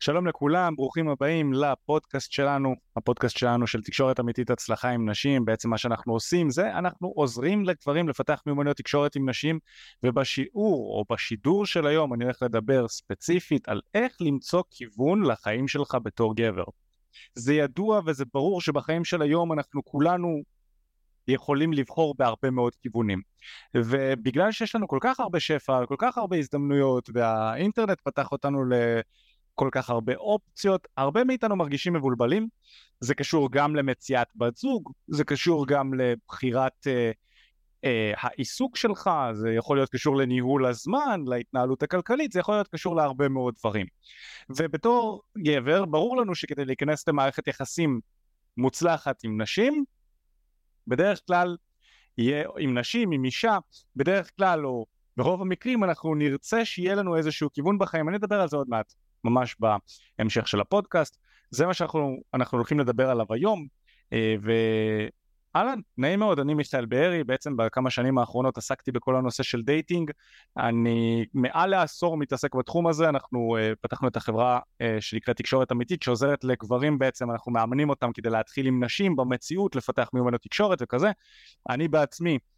שלום לכולם, ברוכים הבאים לפודקאסט שלנו, הפודקאסט שלנו של תקשורת אמיתית הצלחה עם נשים, בעצם מה שאנחנו עושים זה אנחנו עוזרים לגברים לפתח מיומנויות תקשורת עם נשים ובשיעור או בשידור של היום אני הולך לדבר ספציפית על איך למצוא כיוון לחיים שלך בתור גבר. זה ידוע וזה ברור שבחיים של היום אנחנו כולנו יכולים לבחור בהרבה מאוד כיוונים. ובגלל שיש לנו כל כך הרבה שפע וכל כך הרבה הזדמנויות והאינטרנט פתח אותנו ל... כל כך הרבה אופציות, הרבה מאיתנו מרגישים מבולבלים, זה קשור גם למציאת בת זוג, זה קשור גם לבחירת אה, אה, העיסוק שלך, זה יכול להיות קשור לניהול הזמן, להתנהלות הכלכלית, זה יכול להיות קשור להרבה מאוד דברים. ובתור גבר, ברור לנו שכדי להיכנס למערכת יחסים מוצלחת עם נשים, בדרך כלל יהיה עם נשים, עם אישה, בדרך כלל או ברוב המקרים אנחנו נרצה שיהיה לנו איזשהו כיוון בחיים, אני אדבר על זה עוד מעט. ממש בהמשך של הפודקאסט. זה מה שאנחנו הולכים לדבר עליו היום, אה, ואהלן, נעים מאוד, אני מיכאל בארי, בעצם בכמה שנים האחרונות עסקתי בכל הנושא של dating, אני מעל לעשור מתעסק בתחום הזה, אנחנו אה, פתחנו את החברה אה, שנקראת תקשורת אמיתית, שעוזרת לגברים בעצם, אנחנו מאמנים אותם כדי להתחיל עם נשים במציאות, לפתח מיומנות תקשורת וכזה, אני בעצמי אה, אה,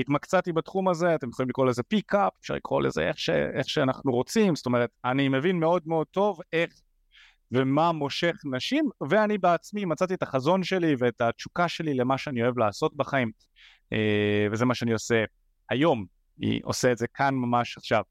התמקצעתי בתחום הזה, אתם יכולים לקרוא לזה pickup, אפשר לקרוא לזה איך, ש, איך שאנחנו רוצים, זאת אומרת, אני מבין מאוד מאוד טוב איך ומה מושך נשים, ואני בעצמי מצאתי את החזון שלי ואת התשוקה שלי למה שאני אוהב לעשות בחיים, אה, וזה מה שאני עושה היום, היא עושה את זה כאן ממש עכשיו.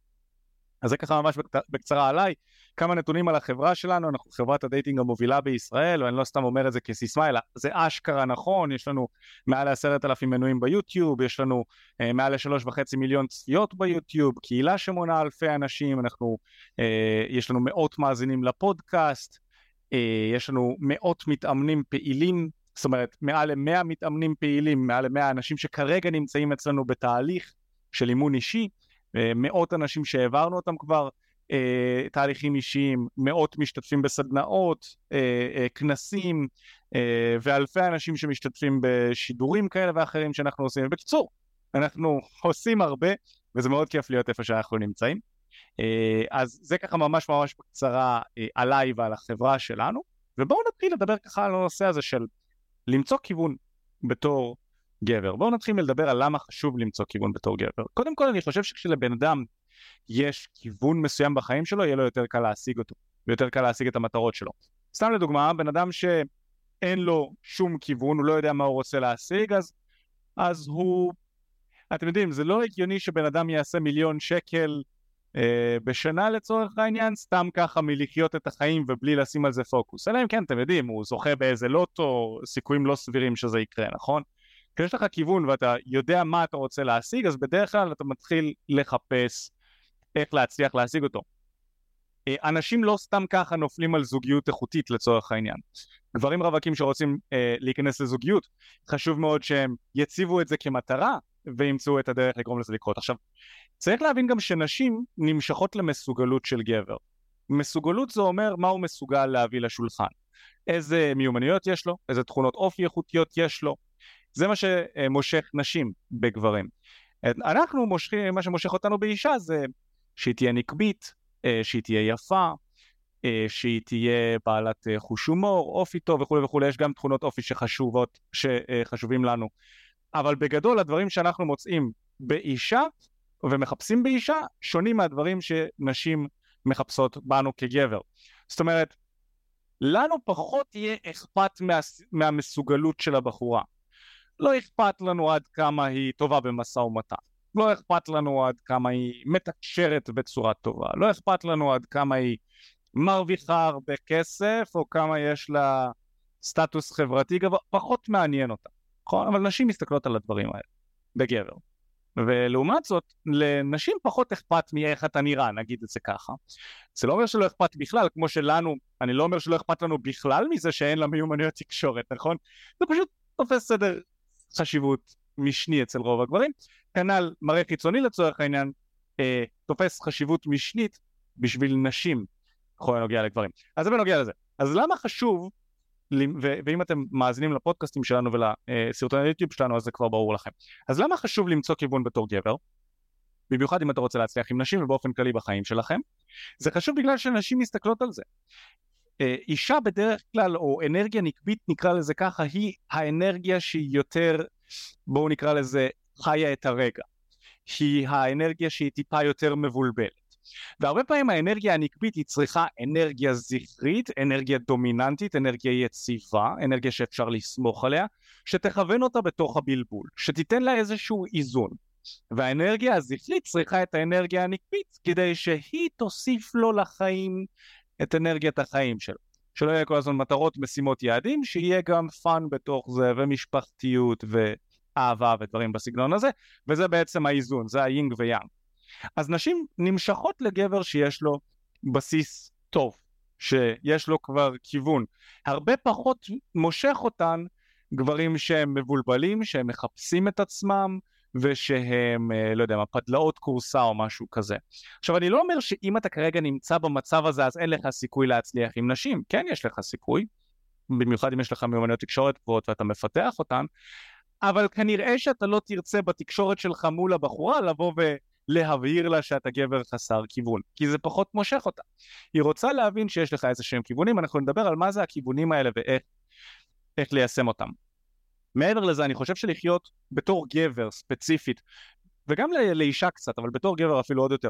אז זה ככה ממש בקצרה עליי. כמה נתונים על החברה שלנו, אנחנו חברת ה dating המובילה בישראל, ואני לא סתם אומר את זה כסיסמה, אלא זה אשכרה נכון, יש לנו מעל לעשרת אלפים מנויים ביוטיוב, יש לנו אה, מעל לשלוש וחצי מיליון צפיות ביוטיוב, קהילה שמונה אלפי אנשים, אנחנו, אה, יש לנו מאות מאזינים לפודקאסט, אה, יש לנו מאות מתאמנים פעילים, זאת אומרת מעל למאה מתאמנים פעילים, מעל למאה אנשים שכרגע נמצאים אצלנו בתהליך של אימון אישי, אה, מאות אנשים שהעברנו אותם כבר, אה, תהליכים אישיים, מאות משתתפים בסדנאות, אה, אה, כנסים אה, ואלפי אנשים שמשתתפים בשידורים כאלה ואחרים שאנחנו עושים. בקיצור, אנחנו עושים הרבה וזה מאוד כיף להיות איפה שאנחנו נמצאים. אה, אז זה ככה ממש ממש בקצרה אה, עליי ועל החברה שלנו, ובואו נתחיל לדבר ככה על הנושא הזה של למצוא כיוון בתור גבר. בואו נתחיל לדבר על למה חשוב למצוא כיוון בתור גבר. קודם כל אני חושב שכשלבן אדם יש כיוון מסוים בחיים שלו, יהיה לו יותר קל להשיג אותו, ויותר קל להשיג את המטרות שלו. סתם לדוגמה, בן אדם שאין לו שום כיוון, הוא לא יודע מה הוא רוצה להשיג, אז, אז הוא... אתם יודעים, זה לא הגיוני שבן אדם יעשה מיליון שקל אה, בשנה לצורך העניין, סתם ככה מלחיות את החיים ובלי לשים על זה פוקוס. אלא אם כן, אתם יודעים, הוא זוכה באיזה לוטו, סיכויים לא סבירים שזה יקרה, נכון? כשיש לך כיוון ואתה יודע מה אתה רוצה להשיג, אז בדרך כלל אתה מתחיל לחפש איך להצליח להשיג אותו. אה, אנשים לא סתם ככה נופלים על זוגיות איכותית לצורך העניין. גברים רווקים שרוצים אה, להיכנס לזוגיות, חשוב מאוד שהם יציבו את זה כמטרה וימצאו את הדרך לגרום לזה לקרות. עכשיו, צריך להבין גם שנשים נמשכות למסוגלות של גבר. מסוגלות זה אומר מה הוא מסוגל להביא לשולחן. איזה מיומנויות יש לו, איזה תכונות אופי איכותיות יש לו. זה מה שמושך נשים בגברים. אנחנו מושכים, מה שמושך אותנו באישה זה שהיא תהיה נקבית, אה, שהיא תהיה יפה, אה, שהיא תהיה בעלת אה, חוש הומור, אופי טוב וכולי וכולי, יש גם תכונות אופי שחשובות, שחשובים לנו. אבל בגדול הדברים שאנחנו מוצאים באישה ומחפשים באישה שונים מהדברים שנשים מחפשות בנו כגבר. זאת אומרת, לנו פחות יהיה אכפת מה, מהמסוגלות של הבחורה. לא אכפת לנו עד כמה היא טובה במשא ומתן. לא אכפת לנו עד כמה היא מתקשרת בצורה טובה, לא אכפת לנו עד כמה היא מרוויחה הרבה כסף, או כמה יש לה סטטוס חברתי גבוה, פחות מעניין אותה, נכון? אבל נשים מסתכלות על הדברים האלה, בגבר. ולעומת זאת, לנשים פחות אכפת מאיך אתה נראה, נגיד את זה ככה. זה לא אומר שלא אכפת בכלל, כמו שלנו, אני לא אומר שלא אכפת לנו בכלל מזה שאין לה מיומנויות תקשורת, נכון? זה פשוט תופס סדר חשיבות משני אצל רוב הגברים, כנ"ל מראה חיצוני לצורך העניין אה, תופס חשיבות משנית בשביל נשים בכל הנוגע לגברים. אז זה בנוגע לזה. אז למה חשוב, ו- ואם אתם מאזינים לפודקאסטים שלנו ולסרטוני היוטיוב שלנו אז זה כבר ברור לכם. אז למה חשוב למצוא כיוון בתור גבר? במיוחד אם אתה רוצה להצליח עם נשים ובאופן כללי בחיים שלכם. זה חשוב בגלל שנשים מסתכלות על זה. אה, אישה בדרך כלל, או אנרגיה נקבית נקרא לזה ככה, היא האנרגיה שהיא יותר, בואו נקרא לזה, חיה את הרגע. היא האנרגיה שהיא טיפה יותר מבולבלת. והרבה פעמים האנרגיה הנקבית היא צריכה אנרגיה זכרית, אנרגיה דומיננטית, אנרגיה יציבה, אנרגיה שאפשר לסמוך עליה, שתכוון אותה בתוך הבלבול, שתיתן לה איזשהו איזון. והאנרגיה הזכרית צריכה את האנרגיה הנקבית כדי שהיא תוסיף לו לחיים את אנרגיית החיים שלו. שלא יהיה כל הזמן מטרות, משימות, יעדים, שיהיה גם פאן בתוך זה, ומשפחתיות, ואהבה ודברים בסגנון הזה, וזה בעצם האיזון, זה היינג ויאנג. אז נשים נמשכות לגבר שיש לו בסיס טוב, שיש לו כבר כיוון. הרבה פחות מושך אותן גברים שהם מבולבלים, שהם מחפשים את עצמם, ושהם, אה, לא יודע מה, פדלאות קורסה או משהו כזה. עכשיו אני לא אומר שאם אתה כרגע נמצא במצב הזה אז אין לך סיכוי להצליח עם נשים, כן יש לך סיכוי, במיוחד אם יש לך מיומנויות תקשורת גבוהות ואתה מפתח אותן, אבל כנראה שאתה לא תרצה בתקשורת שלך מול הבחורה לבוא ולהבהיר לה שאתה גבר חסר כיוון, כי זה פחות מושך אותה. היא רוצה להבין שיש לך איזה שהם כיוונים, אנחנו נדבר על מה זה הכיוונים האלה ואיך ליישם אותם. מעבר לזה, אני חושב שלחיות בתור גבר ספציפית, וגם לאישה קצת, אבל בתור גבר אפילו עוד יותר,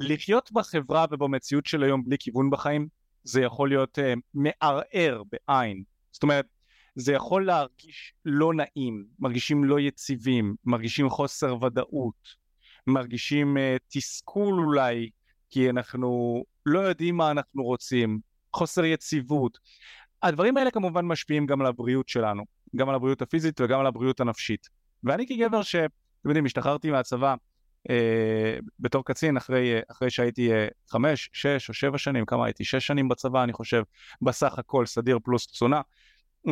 לחיות בחברה ובמציאות של היום בלי כיוון בחיים, זה יכול להיות uh, מערער בעין. זאת אומרת, זה יכול להרגיש לא נעים, מרגישים לא יציבים, מרגישים חוסר ודאות, מרגישים uh, תסכול אולי, כי אנחנו לא יודעים מה אנחנו רוצים, חוסר יציבות. הדברים האלה כמובן משפיעים גם על הבריאות שלנו. גם על הבריאות הפיזית וגם על הבריאות הנפשית. ואני כגבר שאתם יודעים, השתחררתי מהצבא אה, בתור קצין אחרי, אחרי שהייתי אה, חמש, שש או שבע שנים, כמה הייתי? שש שנים בצבא אני חושב, בסך הכל סדיר פלוס קצונה.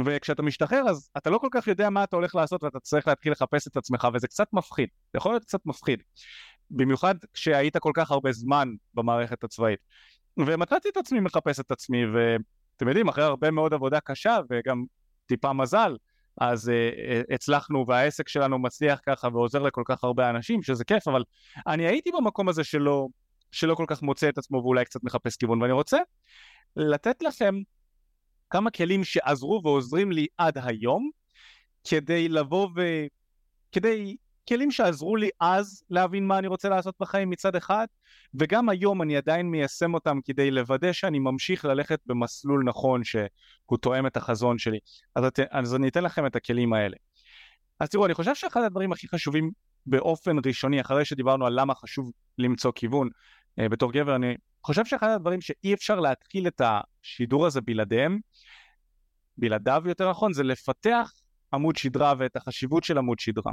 וכשאתה משתחרר אז אתה לא כל כך יודע מה אתה הולך לעשות ואתה צריך להתחיל לחפש את עצמך וזה קצת מפחיד, זה יכול להיות קצת מפחיד. במיוחד כשהיית כל כך הרבה זמן במערכת הצבאית. ומצאתי את עצמי מחפש את עצמי ואתם יודעים אחרי הרבה מאוד עבודה קשה וגם טיפה מזל אז uh, הצלחנו והעסק שלנו מצליח ככה ועוזר לכל כך הרבה אנשים שזה כיף אבל אני הייתי במקום הזה שלא, שלא כל כך מוצא את עצמו ואולי קצת מחפש כיוון ואני רוצה לתת לכם כמה כלים שעזרו ועוזרים לי עד היום כדי לבוא ו... כדי כלים שעזרו לי אז להבין מה אני רוצה לעשות בחיים מצד אחד וגם היום אני עדיין מיישם אותם כדי לוודא שאני ממשיך ללכת במסלול נכון שהוא תואם את החזון שלי. אז, את, אז אני אתן לכם את הכלים האלה. אז תראו אני חושב שאחד הדברים הכי חשובים באופן ראשוני אחרי שדיברנו על למה חשוב למצוא כיוון uh, בתור גבר אני חושב שאחד הדברים שאי אפשר להתחיל את השידור הזה בלעדיהם בלעדיו יותר נכון זה לפתח עמוד שדרה ואת החשיבות של עמוד שדרה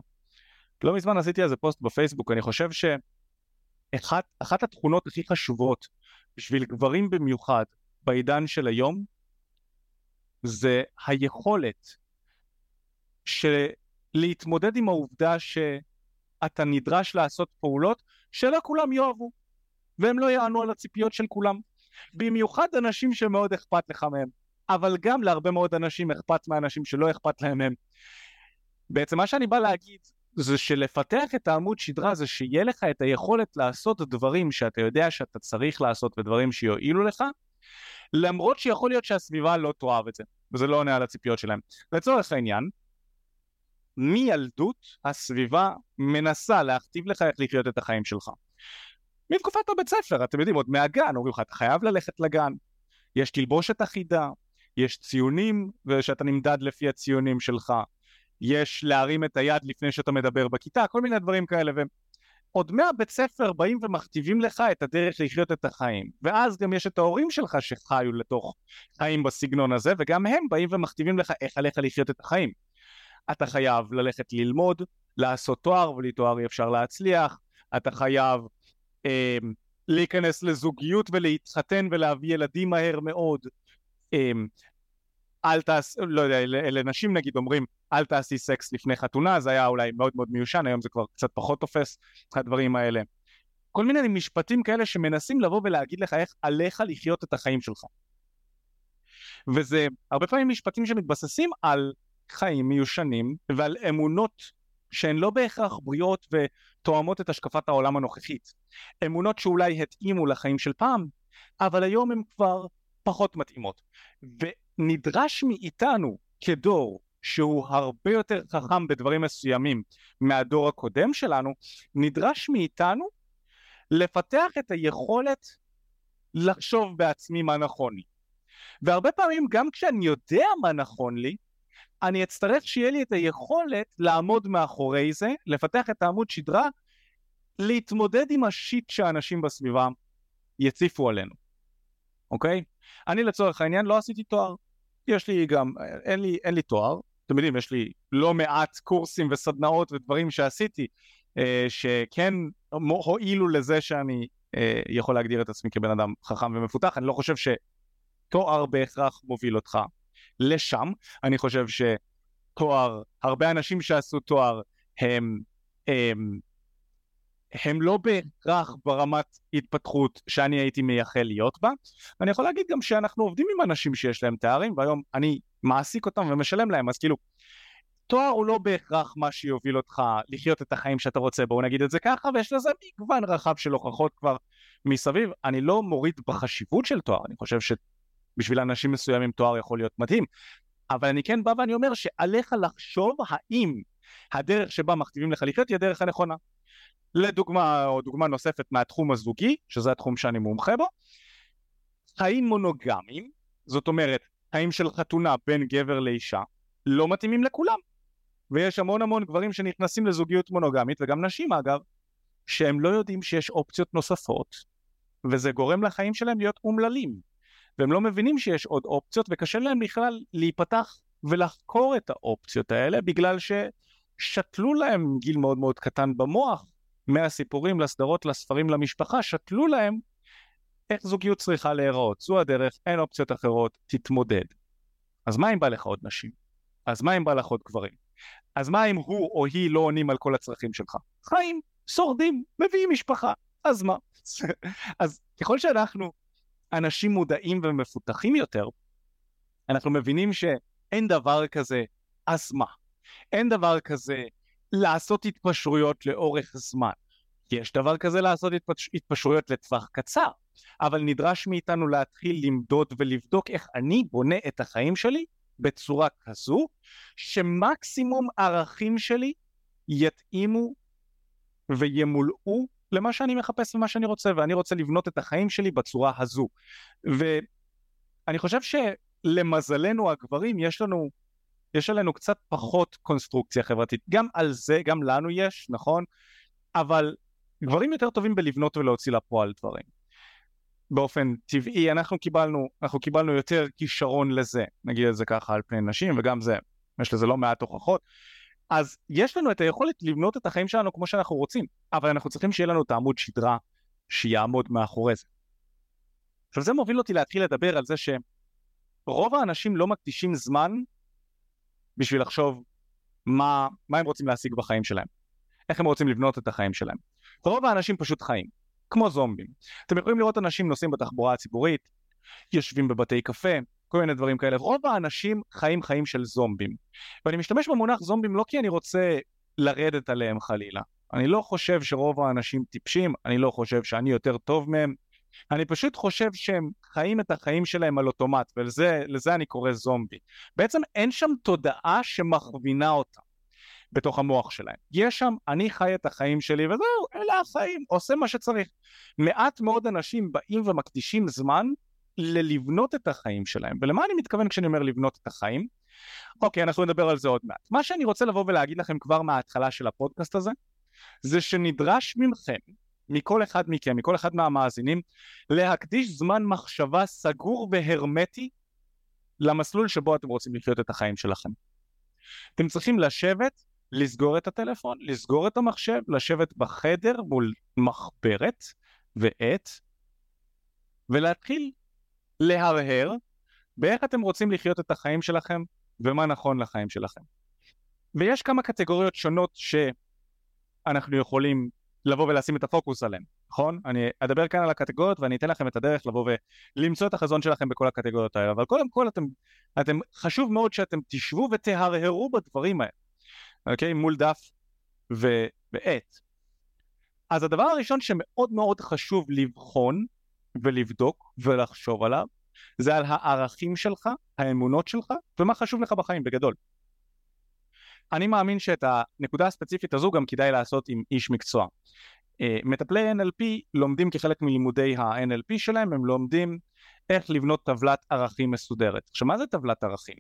לא מזמן עשיתי על זה פוסט בפייסבוק, אני חושב שאחת התכונות הכי חשובות בשביל גברים במיוחד בעידן של היום זה היכולת של להתמודד עם העובדה שאתה נדרש לעשות פעולות שלא כולם יאהבו והם לא יענו על הציפיות של כולם. במיוחד אנשים שמאוד אכפת לך מהם אבל גם להרבה מאוד אנשים אכפת מהאנשים שלא אכפת להם מהם. בעצם מה שאני בא להגיד זה שלפתח את העמוד שדרה זה שיהיה לך את היכולת לעשות דברים שאתה יודע שאתה צריך לעשות ודברים שיועילו לך למרות שיכול להיות שהסביבה לא תאהב את זה וזה לא עונה על הציפיות שלהם. לצורך העניין מילדות הסביבה מנסה להכתיב לך איך לחיות את החיים שלך. מתקופת הבית ספר, אתם יודעים, עוד מהגן, אומרים לך, אתה חייב ללכת לגן, יש תלבושת אחידה, יש ציונים, ושאתה נמדד לפי הציונים שלך, יש להרים את היד לפני שאתה מדבר בכיתה, כל מיני דברים כאלה, ועוד מהבית ספר באים ומכתיבים לך את הדרך לחיות את החיים, ואז גם יש את ההורים שלך שחיו לתוך חיים בסגנון הזה, וגם הם באים ומכתיבים לך איך עליך לחיות את החיים. אתה חייב ללכת ללמוד, לעשות תואר, ולתואר אי אפשר להצליח, אתה חייב אה, להיכנס לזוגיות ולהתחתן ולהביא ילדים מהר מאוד, אה, אל תעש, לא יודע, לנשים נגיד אומרים אל תעשי סקס לפני חתונה, זה היה אולי מאוד מאוד מיושן, היום זה כבר קצת פחות תופס, הדברים האלה. כל מיני משפטים כאלה שמנסים לבוא ולהגיד לך איך עליך לחיות את החיים שלך. וזה הרבה פעמים משפטים שמתבססים על חיים מיושנים ועל אמונות שהן לא בהכרח בריאות ותואמות את השקפת העולם הנוכחית. אמונות שאולי התאימו לחיים של פעם, אבל היום הן כבר פחות מתאימות. ונדרש מאיתנו כדור שהוא הרבה יותר חכם בדברים מסוימים מהדור הקודם שלנו, נדרש מאיתנו לפתח את היכולת לחשוב בעצמי מה נכון לי. והרבה פעמים גם כשאני יודע מה נכון לי, אני אצטרך שיהיה לי את היכולת לעמוד מאחורי זה, לפתח את העמוד שדרה, להתמודד עם השיט שאנשים בסביבה יציפו עלינו, אוקיי? אני לצורך העניין לא עשיתי תואר. יש לי גם, אין לי, אין לי תואר, אתם יודעים, יש לי לא מעט קורסים וסדנאות ודברים שעשיתי, אה, שכן הועילו לזה שאני אה, יכול להגדיר את עצמי כבן אדם חכם ומפותח. אני לא חושב שתואר בהכרח מוביל אותך לשם. אני חושב שתואר, הרבה אנשים שעשו תואר הם, הם, הם לא בהכרח ברמת התפתחות שאני הייתי מייחל להיות בה. ואני יכול להגיד גם שאנחנו עובדים עם אנשים שיש להם תארים, והיום אני מעסיק אותם ומשלם להם, אז כאילו, תואר הוא לא בהכרח מה שיוביל אותך לחיות את החיים שאתה רוצה, בואו נגיד את זה ככה, ויש לזה מגוון רחב של הוכחות כבר מסביב. אני לא מוריד בחשיבות של תואר, אני חושב שבשביל אנשים מסוימים תואר יכול להיות מדהים, אבל אני כן בא ואני אומר שעליך לחשוב האם הדרך שבה מכתיבים לך לחיות היא הדרך הנכונה. לדוגמה, או דוגמה נוספת מהתחום הזוגי, שזה התחום שאני מומחה בו, חיים מונוגמיים, זאת אומרת, חיים של חתונה בין גבר לאישה, לא מתאימים לכולם. ויש המון המון גברים שנכנסים לזוגיות מונוגמית, וגם נשים אגב, שהם לא יודעים שיש אופציות נוספות, וזה גורם לחיים שלהם להיות אומללים. והם לא מבינים שיש עוד אופציות, וקשה להם בכלל להיפתח ולחקור את האופציות האלה, בגלל ששתלו להם גיל מאוד מאוד קטן במוח, מהסיפורים לסדרות, לספרים, למשפחה, שתלו להם איך זוגיות צריכה להיראות. זו הדרך, אין אופציות אחרות, תתמודד. אז מה אם בא לך עוד נשים? אז מה אם בא לך עוד גברים? אז מה אם הוא או היא לא עונים על כל הצרכים שלך? חיים, שורדים, מביאים משפחה, אז מה? אז ככל שאנחנו אנשים מודעים ומפותחים יותר, אנחנו מבינים שאין דבר כזה אז מה? אין דבר כזה לעשות התפשרויות לאורך זמן. יש דבר כזה לעשות התפש... התפשרויות לטווח קצר, אבל נדרש מאיתנו להתחיל למדוד ולבדוק איך אני בונה את החיים שלי בצורה כזו שמקסימום ערכים שלי יתאימו וימולאו למה שאני מחפש ומה שאני רוצה ואני רוצה לבנות את החיים שלי בצורה הזו ואני חושב שלמזלנו הגברים יש לנו יש עלינו קצת פחות קונסטרוקציה חברתית. גם על זה גם לנו יש נכון? אבל גברים יותר טובים בלבנות ולהוציא לפועל דברים. באופן טבעי אנחנו קיבלנו, אנחנו קיבלנו יותר כישרון לזה, נגיד את זה ככה על פני נשים וגם זה, יש לזה לא מעט הוכחות, אז יש לנו את היכולת לבנות את החיים שלנו כמו שאנחנו רוצים, אבל אנחנו צריכים שיהיה לנו את העמוד שדרה שיעמוד מאחורי זה. עכשיו זה מוביל אותי להתחיל לדבר על זה שרוב האנשים לא מקדישים זמן בשביל לחשוב מה, מה הם רוצים להשיג בחיים שלהם, איך הם רוצים לבנות את החיים שלהם. רוב האנשים פשוט חיים. כמו זומבים. אתם יכולים לראות אנשים נוסעים בתחבורה הציבורית, יושבים בבתי קפה, כל מיני דברים כאלה. רוב האנשים חיים חיים של זומבים. ואני משתמש במונח זומבים לא כי אני רוצה לרדת עליהם חלילה. אני לא חושב שרוב האנשים טיפשים, אני לא חושב שאני יותר טוב מהם. אני פשוט חושב שהם חיים את החיים שלהם על אוטומט, ולזה אני קורא זומבי. בעצם אין שם תודעה שמכווינה אותם. בתוך המוח שלהם. יש שם, אני חי את החיים שלי וזהו, אלה החיים, עושה מה שצריך. מעט מאוד אנשים באים ומקדישים זמן ללבנות את החיים שלהם. ולמה אני מתכוון כשאני אומר לבנות את החיים? אוקיי, אנחנו נדבר על זה עוד מעט. מה שאני רוצה לבוא ולהגיד לכם כבר מההתחלה של הפודקאסט הזה, זה שנדרש ממכם, מכל אחד מכם, מכל אחד מהמאזינים, להקדיש זמן מחשבה סגור והרמטי למסלול שבו אתם רוצים לחיות את החיים שלכם. אתם צריכים לשבת לסגור את הטלפון, לסגור את המחשב, לשבת בחדר מול מחברת ועט ולהתחיל להרהר באיך אתם רוצים לחיות את החיים שלכם ומה נכון לחיים שלכם. ויש כמה קטגוריות שונות שאנחנו יכולים לבוא ולשים את הפוקוס עליהן, נכון? אני אדבר כאן על הקטגוריות ואני אתן לכם את הדרך לבוא ולמצוא את החזון שלכם בכל הקטגוריות האלה, אבל קודם כל אתם, אתם חשוב מאוד שאתם תשבו ותהרהרו בדברים האלה. אוקיי? מול דף ובעת. אז הדבר הראשון שמאוד מאוד חשוב לבחון ולבדוק ולחשוב עליו זה על הערכים שלך, האמונות שלך ומה חשוב לך בחיים בגדול. אני מאמין שאת הנקודה הספציפית הזו גם כדאי לעשות עם איש מקצוע. אה, מטפלי NLP לומדים כחלק מלימודי ה-NLP שלהם, הם לומדים איך לבנות טבלת ערכים מסודרת. עכשיו מה זה טבלת ערכים?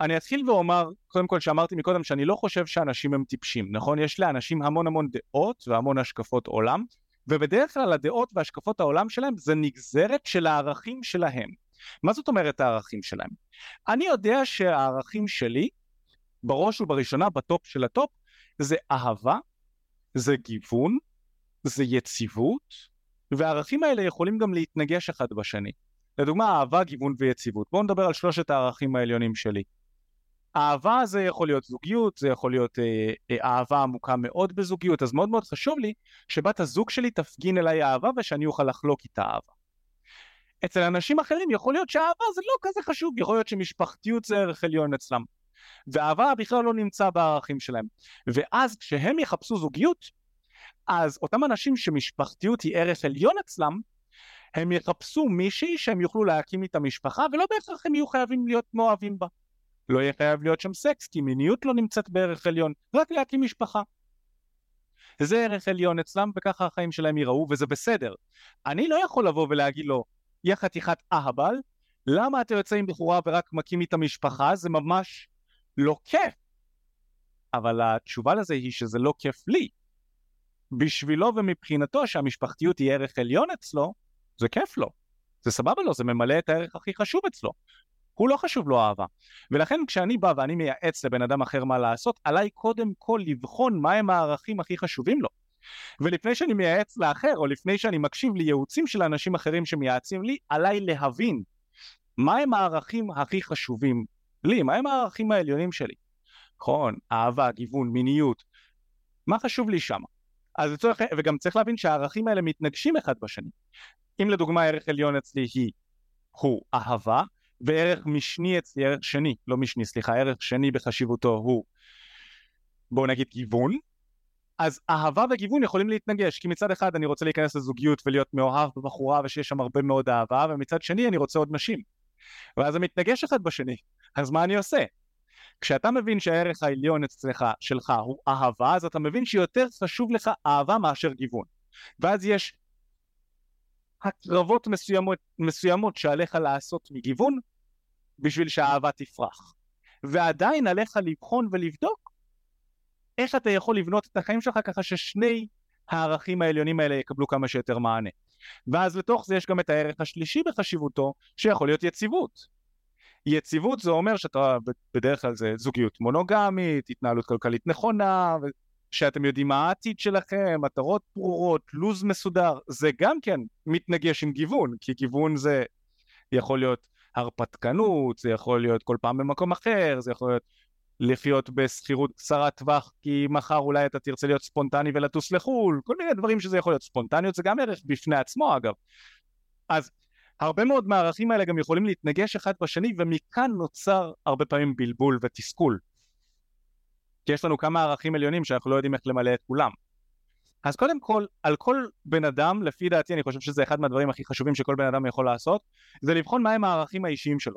אני אתחיל ואומר, קודם כל שאמרתי מקודם שאני לא חושב שאנשים הם טיפשים, נכון? יש לאנשים המון המון דעות והמון השקפות עולם, ובדרך כלל הדעות והשקפות העולם שלהם זה נגזרת של הערכים שלהם. מה זאת אומרת הערכים שלהם? אני יודע שהערכים שלי, בראש ובראשונה בטופ של הטופ, זה אהבה, זה גיוון, זה יציבות, והערכים האלה יכולים גם להתנגש אחד בשני. לדוגמה, אהבה, גיוון ויציבות. בואו נדבר על שלושת הערכים העליונים שלי. אהבה זה יכול להיות זוגיות, זה יכול להיות אה, אה, אהבה עמוקה מאוד בזוגיות, אז מאוד מאוד חשוב לי שבת הזוג שלי תפגין אליי אהבה ושאני אוכל לחלוק איתה אהבה. אצל אנשים אחרים יכול להיות שאהבה זה לא כזה חשוב, יכול להיות שמשפחתיות זה ערך עליון אצלם. ואהבה בכלל לא נמצא בערכים שלהם. ואז כשהם יחפשו זוגיות, אז אותם אנשים שמשפחתיות היא ערך עליון אצלם, הם יחפשו מישהי שהם יוכלו להקים איתה משפחה ולא בהכרח הם יהיו חייבים להיות מאוהבים בה. לא יהיה חייב להיות שם סקס כי מיניות לא נמצאת בערך עליון, רק להקים משפחה. זה ערך עליון אצלם וככה החיים שלהם ייראו וזה בסדר. אני לא יכול לבוא ולהגיד לו, יא חתיכת אהבל, למה אתה יוצא עם בחורה ורק מקים איתה משפחה? זה ממש לא כיף. אבל התשובה לזה היא שזה לא כיף לי. בשבילו ומבחינתו שהמשפחתיות היא ערך עליון אצלו, זה כיף לו. זה סבבה לו, זה ממלא את הערך הכי חשוב אצלו. הוא לא חשוב לו אהבה. ולכן כשאני בא ואני מייעץ לבן אדם אחר מה לעשות, עליי קודם כל לבחון מהם הערכים הכי חשובים לו. ולפני שאני מייעץ לאחר, או לפני שאני מקשיב לייעוצים של אנשים אחרים שמייעצים לי, עליי להבין מהם הערכים הכי חשובים לי, מהם הערכים העליונים שלי. נכון, אהבה, גיוון, מיניות, מה חשוב לי שם? אז לצורך, וגם צריך להבין שהערכים האלה מתנגשים אחד בשני. אם לדוגמה ערך עליון אצלי היא, הוא אהבה, וערך משני אצלי, ערך שני, לא משני, סליחה, ערך שני בחשיבותו הוא, בואו נגיד גיוון, אז אהבה וגיוון יכולים להתנגש, כי מצד אחד אני רוצה להיכנס לזוגיות ולהיות מאוהב בבחורה ושיש שם הרבה מאוד אהבה, ומצד שני אני רוצה עוד נשים. ואז זה מתנגש אחד בשני, אז מה אני עושה? כשאתה מבין שהערך העליון אצלך, שלך, הוא אהבה, אז אתה מבין שיותר חשוב לך אהבה מאשר גיוון. ואז יש הקרבות מסוימות, מסוימות שעליך לעשות מגיוון בשביל שהאהבה תפרח. ועדיין עליך לבחון ולבדוק איך אתה יכול לבנות את החיים שלך ככה ששני הערכים העליונים האלה יקבלו כמה שיותר מענה. ואז לתוך זה יש גם את הערך השלישי בחשיבותו שיכול להיות יציבות. יציבות זה אומר שאתה בדרך כלל זה זוגיות מונוגמית, התנהלות כלכלית נכונה, שאתם יודעים מה העתיד שלכם, מטרות ברורות, לו"ז מסודר, זה גם כן מתנגש עם גיוון, כי גיוון זה יכול להיות הרפתקנות, זה יכול להיות כל פעם במקום אחר, זה יכול להיות לחיות בשכירות קצרת טווח כי מחר אולי אתה תרצה להיות ספונטני ולטוס לחו"ל, כל מיני דברים שזה יכול להיות. ספונטניות זה גם ערך בפני עצמו אגב. אז הרבה מאוד מהערכים האלה גם יכולים להתנגש אחד בשני ומכאן נוצר הרבה פעמים בלבול ותסכול. כי יש לנו כמה ערכים עליונים שאנחנו לא יודעים איך למלא את כולם. אז קודם כל, על כל בן אדם, לפי דעתי אני חושב שזה אחד מהדברים הכי חשובים שכל בן אדם יכול לעשות, זה לבחון מהם הערכים האישיים שלו.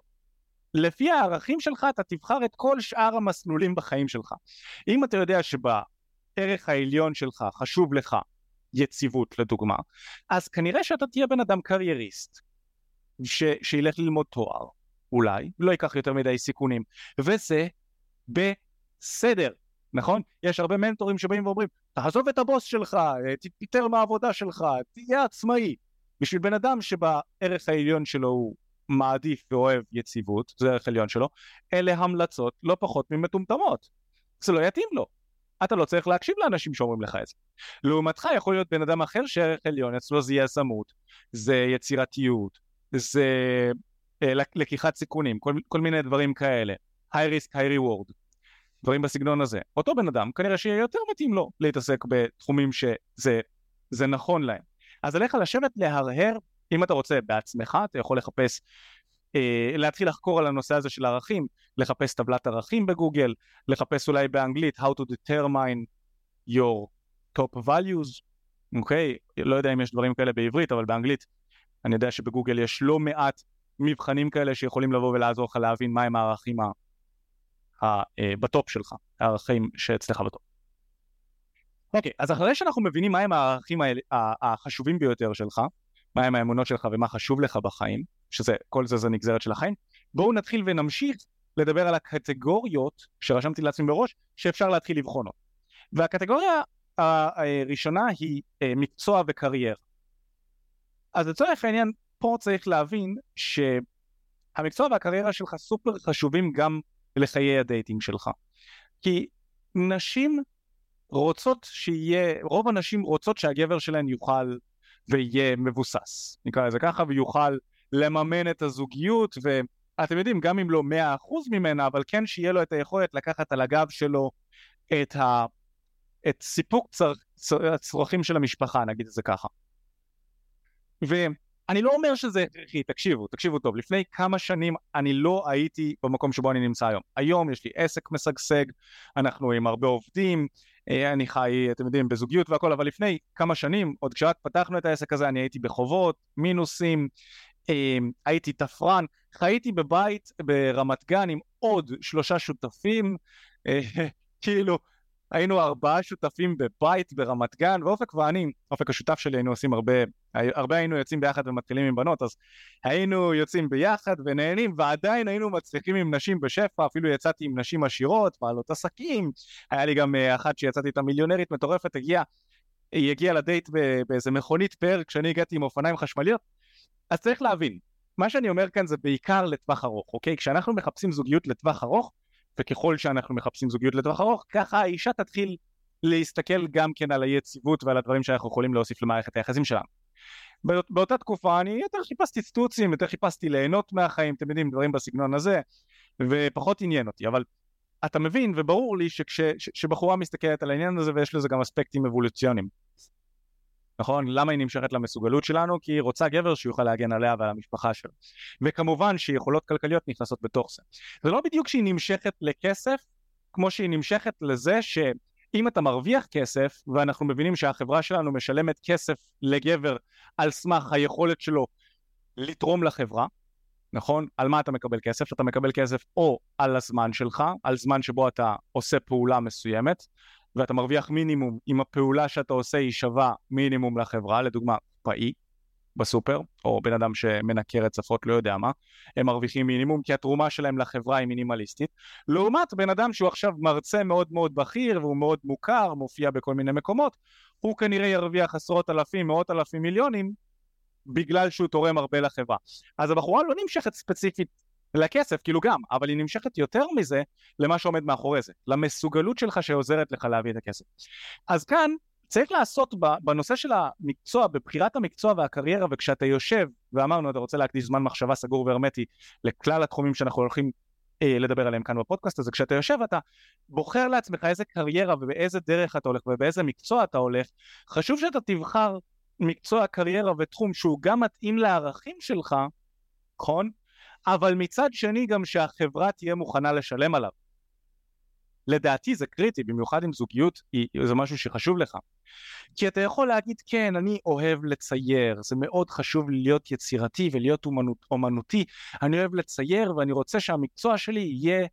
לפי הערכים שלך אתה תבחר את כל שאר המסלולים בחיים שלך. אם אתה יודע שבערך העליון שלך חשוב לך יציבות לדוגמה, אז כנראה שאתה תהיה בן אדם קרייריסט, ש... שילך ללמוד תואר, אולי, לא ייקח יותר מדי סיכונים, וזה בסדר. נכון? יש הרבה מנטורים שבאים ואומרים, תעזוב את הבוס שלך, תתפטר מהעבודה שלך, תהיה עצמאי. בשביל בן אדם שבערך העליון שלו הוא מעדיף ואוהב יציבות, זה ערך עליון שלו, אלה המלצות לא פחות ממטומטמות. זה לא יתאים לו. אתה לא צריך להקשיב לאנשים שאומרים לך את זה. לעומתך יכול להיות בן אדם אחר שערך עליון אצלו זה יזמות, זה יצירתיות, זה אה, לקיחת סיכונים, כל, כל מיני דברים כאלה. high risk, high reward. דברים בסגנון הזה. אותו בן אדם כנראה שיהיה יותר מתאים לו להתעסק בתחומים שזה נכון להם. אז עליך לשבת להרהר, אם אתה רוצה בעצמך, אתה יכול לחפש, אה, להתחיל לחקור על הנושא הזה של ערכים, לחפש טבלת ערכים בגוגל, לחפש אולי באנגלית How to determine your top values, אוקיי? אוקיי? לא יודע אם יש דברים כאלה בעברית, אבל באנגלית אני יודע שבגוגל יש לא מעט מבחנים כאלה שיכולים לבוא ולעזור לך להבין מהם הערכים ה... ה... אה, בטופ שלך, הערכים שאצלך בטופ. אוקיי, אז אחרי שאנחנו מבינים מהם הערכים האלה, החשובים ביותר שלך, מהם האמונות שלך ומה חשוב לך בחיים, שזה, כל זה זה נגזרת של החיים, בואו נתחיל ונמשיך לדבר על הקטגוריות שרשמתי לעצמי בראש, שאפשר להתחיל לבחון אותן. והקטגוריה הראשונה היא אה, מקצוע וקריירה. אז לצורך העניין, פה צריך להבין שהמקצוע והקריירה שלך סופר חשובים גם לחיי ה dating שלך. כי נשים רוצות שיהיה, רוב הנשים רוצות שהגבר שלהן יוכל ויהיה מבוסס, נקרא לזה ככה, ויוכל לממן את הזוגיות, ואתם יודעים, גם אם לא מאה אחוז ממנה, אבל כן שיהיה לו את היכולת לקחת על הגב שלו את, ה, את סיפוק צר, הצרכים של המשפחה, נגיד את זה ככה. ואני לא אומר שזה הכרחי, תקשיבו, תקשיבו טוב, לפני כמה שנים אני לא הייתי במקום שבו אני נמצא היום. היום יש לי עסק משגשג, אנחנו עם הרבה עובדים, אה, אני חי, אתם יודעים, בזוגיות והכל, אבל לפני כמה שנים, עוד כשרק פתחנו את העסק הזה, אני הייתי בחובות, מינוסים, אה, הייתי תפרן, חייתי בבית ברמת גן עם עוד שלושה שותפים, אה, כאילו היינו ארבעה שותפים בבית ברמת גן, ואופק ואני, אופק השותף שלי, היינו עושים הרבה, הרבה היינו יוצאים ביחד ומתחילים עם בנות, אז היינו יוצאים ביחד ונהנים, ועדיין היינו מצליחים עם נשים בשפע, אפילו יצאתי עם נשים עשירות, בעלות עסקים, היה לי גם אה, אחת שיצאתי איתה מיליונרית מטורפת, הגיעה, היא הגיעה לדייט באיזה מכונית פאר כשאני הגעתי עם אופניים חשמליות, אז צריך להבין, מה שאני אומר כאן זה בעיקר לטווח ארוך, אוקיי? כשאנחנו מחפשים זוגיות לטווח ארוך, וככל שאנחנו מחפשים זוגיות לטווח ארוך, ככה האישה תתחיל להסתכל גם כן על היציבות ועל הדברים שאנחנו יכולים להוסיף למערכת היחסים שלנו. באותה תקופה אני יותר חיפשתי סטוצים, יותר חיפשתי ליהנות מהחיים, אתם יודעים, דברים בסגנון הזה, ופחות עניין אותי, אבל אתה מבין וברור לי שכשבחורה מסתכלת על העניין הזה ויש לזה גם אספקטים אבולוציוניים. נכון? למה היא נמשכת למסוגלות שלנו? כי היא רוצה גבר שיוכל להגן עליה ועל המשפחה שלו. וכמובן שיכולות כלכליות נכנסות בתוך זה. זה לא בדיוק שהיא נמשכת לכסף, כמו שהיא נמשכת לזה שאם אתה מרוויח כסף, ואנחנו מבינים שהחברה שלנו משלמת כסף לגבר על סמך היכולת שלו לתרום לחברה, נכון? על מה אתה מקבל כסף? אתה מקבל כסף או על הזמן שלך, על זמן שבו אתה עושה פעולה מסוימת, ואתה מרוויח מינימום אם הפעולה שאתה עושה היא שווה מינימום לחברה, לדוגמה פאי בסופר, או בן אדם שמנקר רצפות לא יודע מה, הם מרוויחים מינימום כי התרומה שלהם לחברה היא מינימליסטית, לעומת בן אדם שהוא עכשיו מרצה מאוד מאוד בכיר והוא מאוד מוכר, מופיע בכל מיני מקומות, הוא כנראה ירוויח עשרות אלפים, מאות אלפים מיליונים בגלל שהוא תורם הרבה לחברה. אז הבחורה לא נמשכת ספציפית לכסף, כאילו גם, אבל היא נמשכת יותר מזה למה שעומד מאחורי זה, למסוגלות שלך שעוזרת לך להביא את הכסף. אז כאן צריך לעשות בנושא של המקצוע, בבחירת המקצוע והקריירה, וכשאתה יושב, ואמרנו אתה רוצה להקדיש זמן מחשבה סגור והרמטי לכלל התחומים שאנחנו הולכים אה, לדבר עליהם כאן בפודקאסט הזה, כשאתה יושב אתה בוחר לעצמך איזה קריירה ובאיזה דרך אתה הולך ובאיזה מקצוע אתה הולך, חשוב שאתה תבחר מקצוע, קריירה ותחום שהוא גם מתאים לערכים שלך, נכון? אבל מצד שני גם שהחברה תהיה מוכנה לשלם עליו. לדעתי זה קריטי, במיוחד אם זוגיות היא, זה משהו שחשוב לך. כי אתה יכול להגיד כן, אני אוהב לצייר, זה מאוד חשוב לי להיות יצירתי ולהיות אומנות, אומנותי, אני אוהב לצייר ואני רוצה שהמקצוע שלי יהיה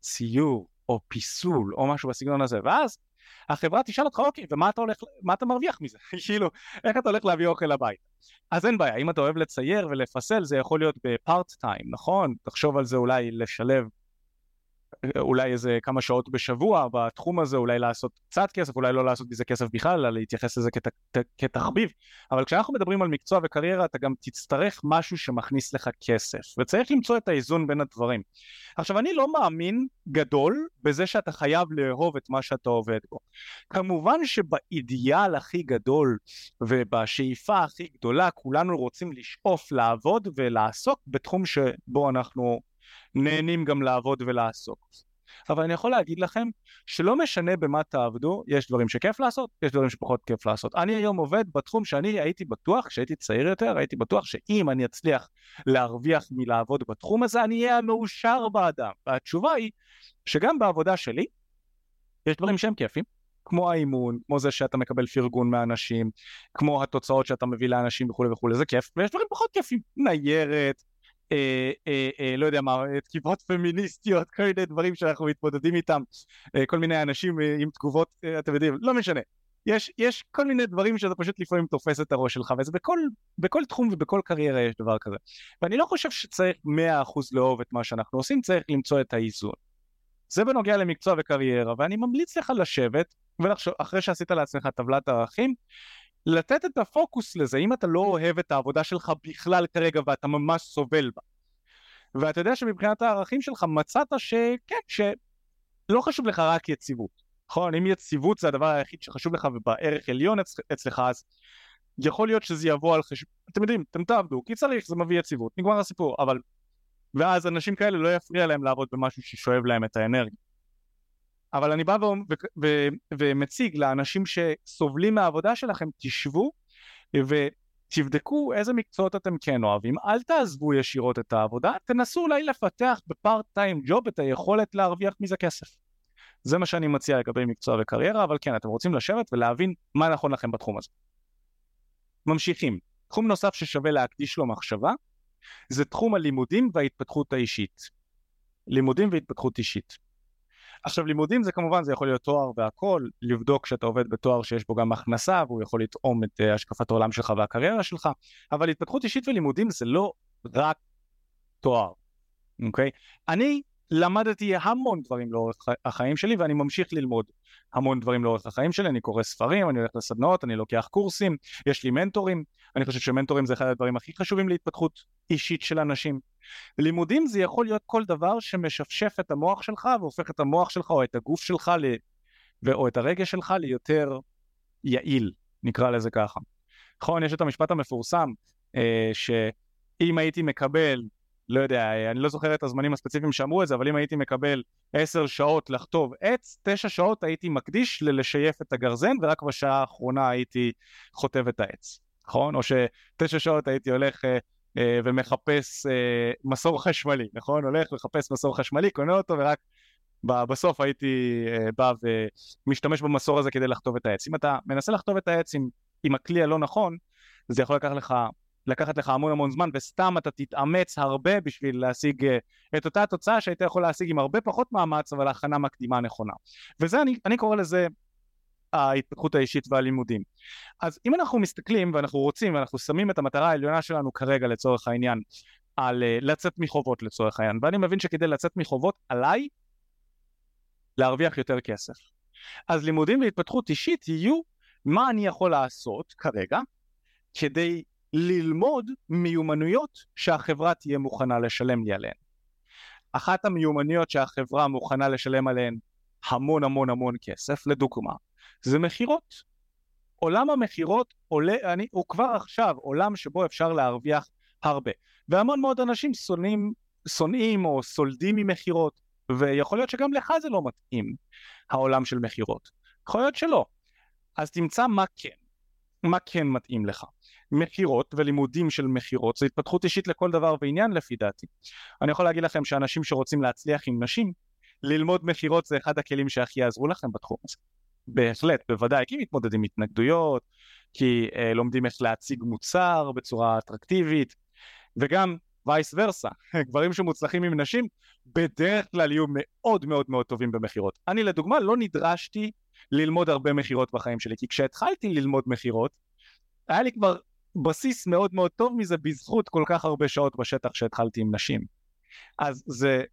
ציור או פיסול או משהו בסגנון הזה, ואז החברה תשאל אותך אוקיי ומה אתה הולך, מה אתה מרוויח מזה, כאילו איך אתה הולך להביא אוכל לבית. אז אין בעיה, אם אתה אוהב לצייר ולפסל זה יכול להיות בפארט טיים, נכון? תחשוב על זה אולי לשלב אולי איזה כמה שעות בשבוע בתחום הזה, אולי לעשות קצת כסף, אולי לא לעשות מזה כסף בכלל, אלא להתייחס לזה כת, כתחביב. אבל כשאנחנו מדברים על מקצוע וקריירה, אתה גם תצטרך משהו שמכניס לך כסף, וצריך למצוא את האיזון בין הדברים. עכשיו, אני לא מאמין גדול בזה שאתה חייב לאהוב את מה שאתה עובד בו. כמובן שבאידיאל הכי גדול ובשאיפה הכי גדולה, כולנו רוצים לשאוף, לעבוד ולעסוק בתחום שבו אנחנו נהנים גם לעבוד ולעסוק. אבל אני יכול להגיד לכם שלא משנה במה תעבדו, יש דברים שכיף לעשות, יש דברים שפחות כיף לעשות. אני היום עובד בתחום שאני הייתי בטוח, כשהייתי צעיר יותר, הייתי בטוח שאם אני אצליח להרוויח מלעבוד בתחום הזה, אני אהיה המאושר באדם. והתשובה היא שגם בעבודה שלי, יש דברים שהם כיפים, כמו האימון, כמו זה שאתה מקבל פרגון מאנשים, כמו התוצאות שאתה מביא לאנשים וכולי וכולי, זה כיף, ויש דברים פחות כיפים, ניירת, אה, אה, אה, לא יודע מה, תקיפות פמיניסטיות, כל מיני דברים שאנחנו מתמודדים איתם, אה, כל מיני אנשים אה, עם תגובות, אה, אתם יודעים, לא משנה. יש, יש כל מיני דברים שאתה פשוט לפעמים תופס את הראש שלך, וזה בכל, בכל תחום ובכל קריירה יש דבר כזה. ואני לא חושב שצריך 100% לאהוב את מה שאנחנו עושים, צריך למצוא את האיזון. זה בנוגע למקצוע וקריירה, ואני ממליץ לך לשבת, ולחשוב, אחרי שעשית לעצמך טבלת ערכים, לתת את הפוקוס לזה, אם אתה לא אוהב את העבודה שלך בכלל כרגע ואתה ממש סובל בה. ואתה יודע שמבחינת הערכים שלך מצאת שכן, שלא חשוב לך רק יציבות. נכון? אם יציבות זה הדבר היחיד שחשוב לך ובערך עליון אצ... אצלך, אז יכול להיות שזה יבוא על חשבון, אתם יודעים, אתם תעבדו, כי צריך, זה מביא יציבות, נגמר הסיפור, אבל... ואז אנשים כאלה לא יפריע להם לעבוד במשהו ששואב להם את האנרגיה. אבל אני בא ו... ו... ו... ומציג לאנשים שסובלים מהעבודה שלכם, תשבו ותבדקו איזה מקצועות אתם כן אוהבים, אל תעזבו ישירות את העבודה, תנסו אולי לפתח בפארט טיים ג'וב את היכולת להרוויח מזה כסף. זה מה שאני מציע לגבי מקצוע וקריירה, אבל כן, אתם רוצים לשבת ולהבין מה נכון לכם בתחום הזה. ממשיכים. תחום נוסף ששווה להקדיש לו מחשבה, זה תחום הלימודים וההתפתחות האישית. לימודים והתפתחות אישית. עכשיו לימודים זה כמובן, זה יכול להיות תואר והכל, לבדוק שאתה עובד בתואר שיש בו גם הכנסה והוא יכול לטעום את uh, השקפת העולם שלך והקריירה שלך, אבל התפתחות אישית ולימודים זה לא רק תואר, אוקיי? אני למדתי המון דברים לאורך החיים שלי ואני ממשיך ללמוד המון דברים לאורך החיים שלי, אני קורא ספרים, אני הולך לסדנאות, אני לוקח קורסים, יש לי מנטורים, אני חושב שמנטורים זה אחד הדברים הכי חשובים להתפתחות אישית של אנשים. לימודים זה יכול להיות כל דבר שמשפשף את המוח שלך והופך את המוח שלך או את הגוף שלך ל... או את הרגש שלך ליותר יעיל, נקרא לזה ככה. נכון, יש את המשפט המפורסם אה, שאם הייתי מקבל לא יודע, אני לא זוכר את הזמנים הספציפיים שאמרו את זה, אבל אם הייתי מקבל עשר שעות לחטוב עץ, תשע שעות הייתי מקדיש ללשייף את הגרזן, ורק בשעה האחרונה הייתי חוטב את העץ, נכון? או שתשע שעות הייתי הולך אה, אה, ומחפש אה, מסור חשמלי, נכון? הולך לחפש מסור חשמלי, קונה אותו, ורק בסוף הייתי אה, בא ומשתמש במסור הזה כדי לחטוב את העץ. אם אתה מנסה לחטוב את העץ עם, עם הכלי הלא נכון, זה יכול לקחת לך לקחת לך המון המון זמן וסתם אתה תתאמץ הרבה בשביל להשיג אה, את אותה תוצאה שהיית יכול להשיג עם הרבה פחות מאמץ אבל הכנה מקדימה נכונה. וזה אני, אני קורא לזה ההתפתחות האישית והלימודים. אז אם אנחנו מסתכלים ואנחנו רוצים ואנחנו שמים את המטרה העליונה שלנו כרגע לצורך העניין על uh, לצאת מחובות לצורך העניין ואני מבין שכדי לצאת מחובות עליי להרוויח יותר כסף. אז לימודים והתפתחות אישית יהיו מה אני יכול לעשות כרגע כדי ללמוד מיומנויות שהחברה תהיה מוכנה לשלם לי עליהן. אחת המיומנויות שהחברה מוכנה לשלם עליהן המון המון המון כסף, לדוגמה, זה מכירות. עולם המכירות עולה, אני, הוא כבר עכשיו עולם שבו אפשר להרוויח הרבה. והמון מאוד אנשים שונאים, שונאים או סולדים ממכירות, ויכול להיות שגם לך זה לא מתאים, העולם של מכירות. יכול להיות שלא. אז תמצא מה כן, מה כן מתאים לך. מכירות ולימודים של מכירות זה התפתחות אישית לכל דבר ועניין לפי דעתי. אני יכול להגיד לכם שאנשים שרוצים להצליח עם נשים, ללמוד מכירות זה אחד הכלים שהכי יעזרו לכם בתחום הזה. בהחלט, בוודאי, כי מתמודדים עם התנגדויות, כי אה, לומדים איך להציג מוצר בצורה אטרקטיבית, וגם וייס ורסה, גברים שמוצלחים עם נשים בדרך כלל יהיו מאוד מאוד מאוד טובים במכירות. אני לדוגמה לא נדרשתי ללמוד הרבה מכירות בחיים שלי, כי כשהתחלתי ללמוד מכירות, היה לי כבר בסיס מאוד מאוד טוב מזה בזכות כל כך הרבה שעות בשטח שהתחלתי עם נשים. אז זה,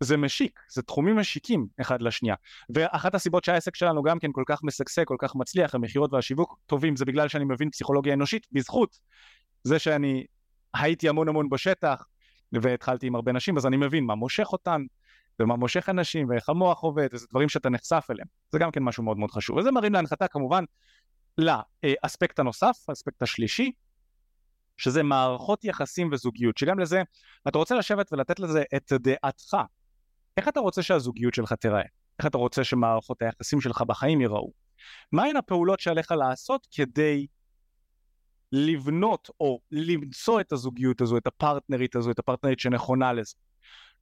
זה משיק, זה תחומים משיקים אחד לשנייה. ואחת הסיבות שהעסק שלנו גם כן כל כך משגשג, כל כך מצליח, המכירות והשיווק טובים, זה בגלל שאני מבין פסיכולוגיה אנושית בזכות זה שאני הייתי המון המון בשטח והתחלתי עם הרבה נשים, אז אני מבין מה מושך אותן, ומה מושך אנשים, ואיך המוח עובד, איזה דברים שאתה נחשף אליהם. זה גם כן משהו מאוד מאוד חשוב. וזה מרים להנחתה כמובן לאספקט הנוסף, האספקט השלישי, שזה מערכות יחסים וזוגיות, שגם לזה אתה רוצה לשבת ולתת לזה את דעתך. איך אתה רוצה שהזוגיות שלך תיראה? איך אתה רוצה שמערכות היחסים שלך בחיים ייראו? מהן הפעולות שעליך לעשות כדי לבנות או למצוא את הזוגיות הזו, את הפרטנרית הזו, את הפרטנרית שנכונה לזה.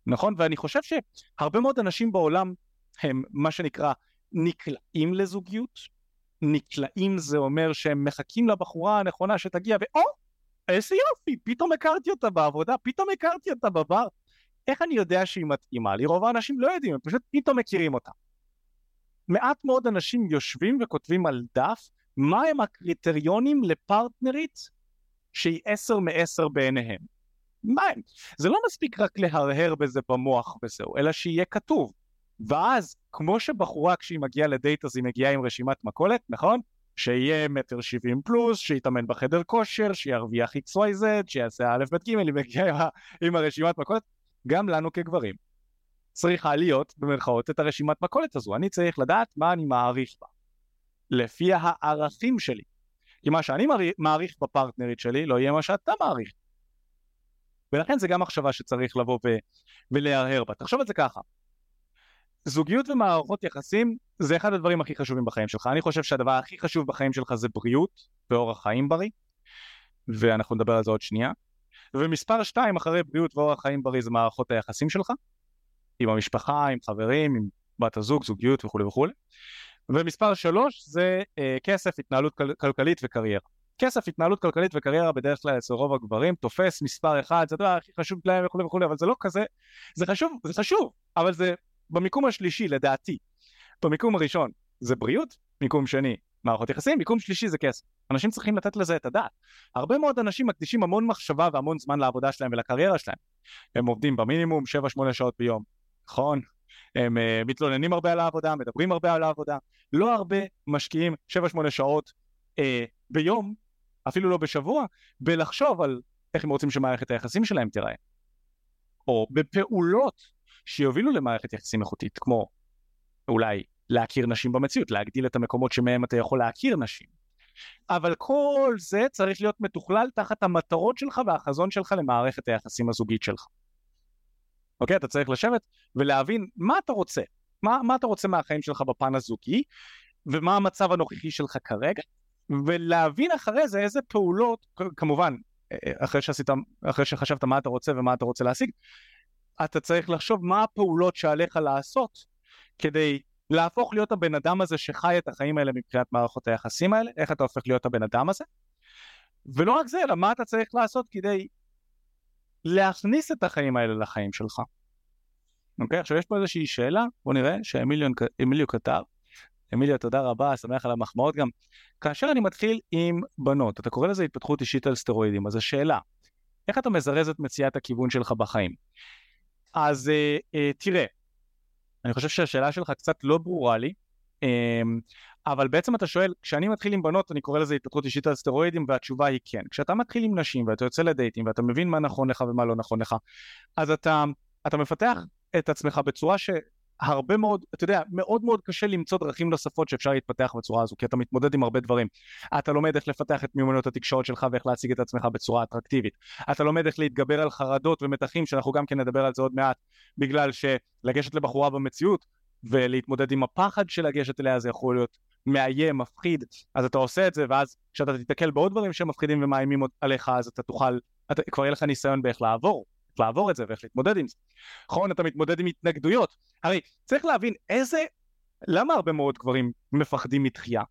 נכון? ואני חושב שהרבה מאוד אנשים בעולם הם מה שנקרא נקלעים לזוגיות, נקלעים זה אומר שהם מחכים לבחורה הנכונה שתגיע ואו, איזה יופי, פתאום הכרתי אותה בעבודה, פתאום הכרתי אותה בבר. איך אני יודע שהיא מתאימה לי? רוב האנשים לא יודעים, הם פשוט פתאום מכירים אותה. מעט מאוד אנשים יושבים וכותבים על דף מה הם הקריטריונים לפרטנרית שהיא עשר מעשר בעיניהם. מה הם? זה לא מספיק רק להרהר בזה במוח וזהו, אלא שיהיה כתוב. ואז, כמו שבחורה כשהיא מגיעה לדייט אז היא מגיעה עם רשימת מכולת, נכון? שיהיה מטר שבעים פלוס, שיתאמן בחדר כושר, שירוויח XYZ, שיעשה א' ב' ג', היא מגיעה עם, עם הרשימת מכולת, גם לנו כגברים. צריכה להיות, במרכאות, את הרשימת מכולת הזו. אני צריך לדעת מה אני מעריך בה. לפי הערכים שלי. כי מה שאני מעריך בפרטנרית שלי לא יהיה מה שאתה מעריך. ולכן זה גם מחשבה שצריך לבוא ו- ולהרהר בה. תחשוב על זה ככה. זוגיות ומערכות יחסים זה אחד הדברים הכי חשובים בחיים שלך. אני חושב שהדבר הכי חשוב בחיים שלך זה בריאות ואורח חיים בריא, ואנחנו נדבר על זה עוד שנייה. ומספר שתיים אחרי בריאות ואורח חיים בריא זה מערכות היחסים שלך, עם המשפחה, עם חברים, עם בת הזוג, זוגיות וכולי וכולי. ומספר שלוש זה אה, כסף, התנהלות כל- כלכלית וקריירה. כסף, התנהלות כלכלית וקריירה בדרך כלל אצל רוב הגברים תופס מספר אחד, זה הדבר הכי חשוב להם וכולי וכולי, אבל זה לא כזה, זה חשוב, זה חשוב, אבל זה במיקום השלישי לדעתי. במיקום הראשון זה בריאות, מיקום שני מערכות יחסים, מיקום שלישי זה כסף. אנשים צריכים לתת לזה את הדעת. הרבה מאוד אנשים מקדישים המון מחשבה והמון זמן לעבודה שלהם ולקריירה שלהם. הם עובדים במינימום 7-8 שעות ביום, נכון? הם uh, מתלוננים הרבה על העבודה, מדברים הרבה על העבודה, לא הרבה משקיעים 7-8 שעות uh, ביום, אפילו לא בשבוע, בלחשוב על איך הם רוצים שמערכת היחסים שלהם תיראה. או בפעולות שיובילו למערכת יחסים איכותית, כמו אולי להכיר נשים במציאות, להגדיל את המקומות שמהם אתה יכול להכיר נשים. אבל כל זה צריך להיות מתוכלל תחת המטרות שלך והחזון שלך למערכת היחסים הזוגית שלך. אוקיי? אתה צריך לשבת ולהבין מה אתה רוצה. מה, מה אתה רוצה מהחיים שלך בפן הזוגי, ומה המצב הנוכחי שלך כרגע, ולהבין אחרי זה איזה פעולות, כמובן, אחרי, שעשית, אחרי שחשבת מה אתה רוצה ומה אתה רוצה להשיג, אתה צריך לחשוב מה הפעולות שעליך לעשות כדי להפוך להיות הבן אדם הזה שחי את החיים האלה מבחינת מערכות היחסים האלה, איך אתה הופך להיות הבן אדם הזה. ולא רק זה, אלא מה אתה צריך לעשות כדי להכניס את החיים האלה לחיים שלך. אוקיי, עכשיו יש פה איזושהי שאלה, בוא נראה, שאמיליו כתב. אמיליו, תודה רבה, שמח על המחמאות גם. כאשר אני מתחיל עם בנות, אתה קורא לזה התפתחות אישית על סטרואידים, אז השאלה, איך אתה מזרז את מציאת הכיוון שלך בחיים? אז אה, אה, תראה, אני חושב שהשאלה שלך קצת לא ברורה לי, אה, אבל בעצם אתה שואל, כשאני מתחיל עם בנות אני קורא לזה התפתחות אישית על סטרואידים והתשובה היא כן. כשאתה מתחיל עם נשים ואתה יוצא לדייטים ואתה מבין מה נכון לך ומה לא נכון לך, אז אתה, אתה מפתח את עצמך בצורה שהרבה מאוד, אתה יודע, מאוד מאוד קשה למצוא דרכים נוספות שאפשר להתפתח בצורה הזו, כי אתה מתמודד עם הרבה דברים. אתה לומד איך לפתח את מיומנויות התקשורת שלך ואיך להציג את עצמך בצורה אטרקטיבית. אתה לומד איך להתגבר על חרדות ומתחים, שאנחנו גם כן נדבר על זה עוד מעט, בגלל שלגשת לבחורה במציאות ולהתמודד עם הפחד של לגשת אליה זה יכול להיות מאיים, מפחיד, אז אתה עושה את זה, ואז כשאתה תתקל בעוד דברים שמפחידים ומאיימים עליך, אז אתה תוכל, אתה, כבר יהיה לך ניסיון באיך לעבור, לעבור את זה ואיך להתמודד עם זה. נכון, אתה מתמודד עם התנגדויות. הרי צריך להבין איזה, למה הרבה מאוד גברים מפחדים מתחייה?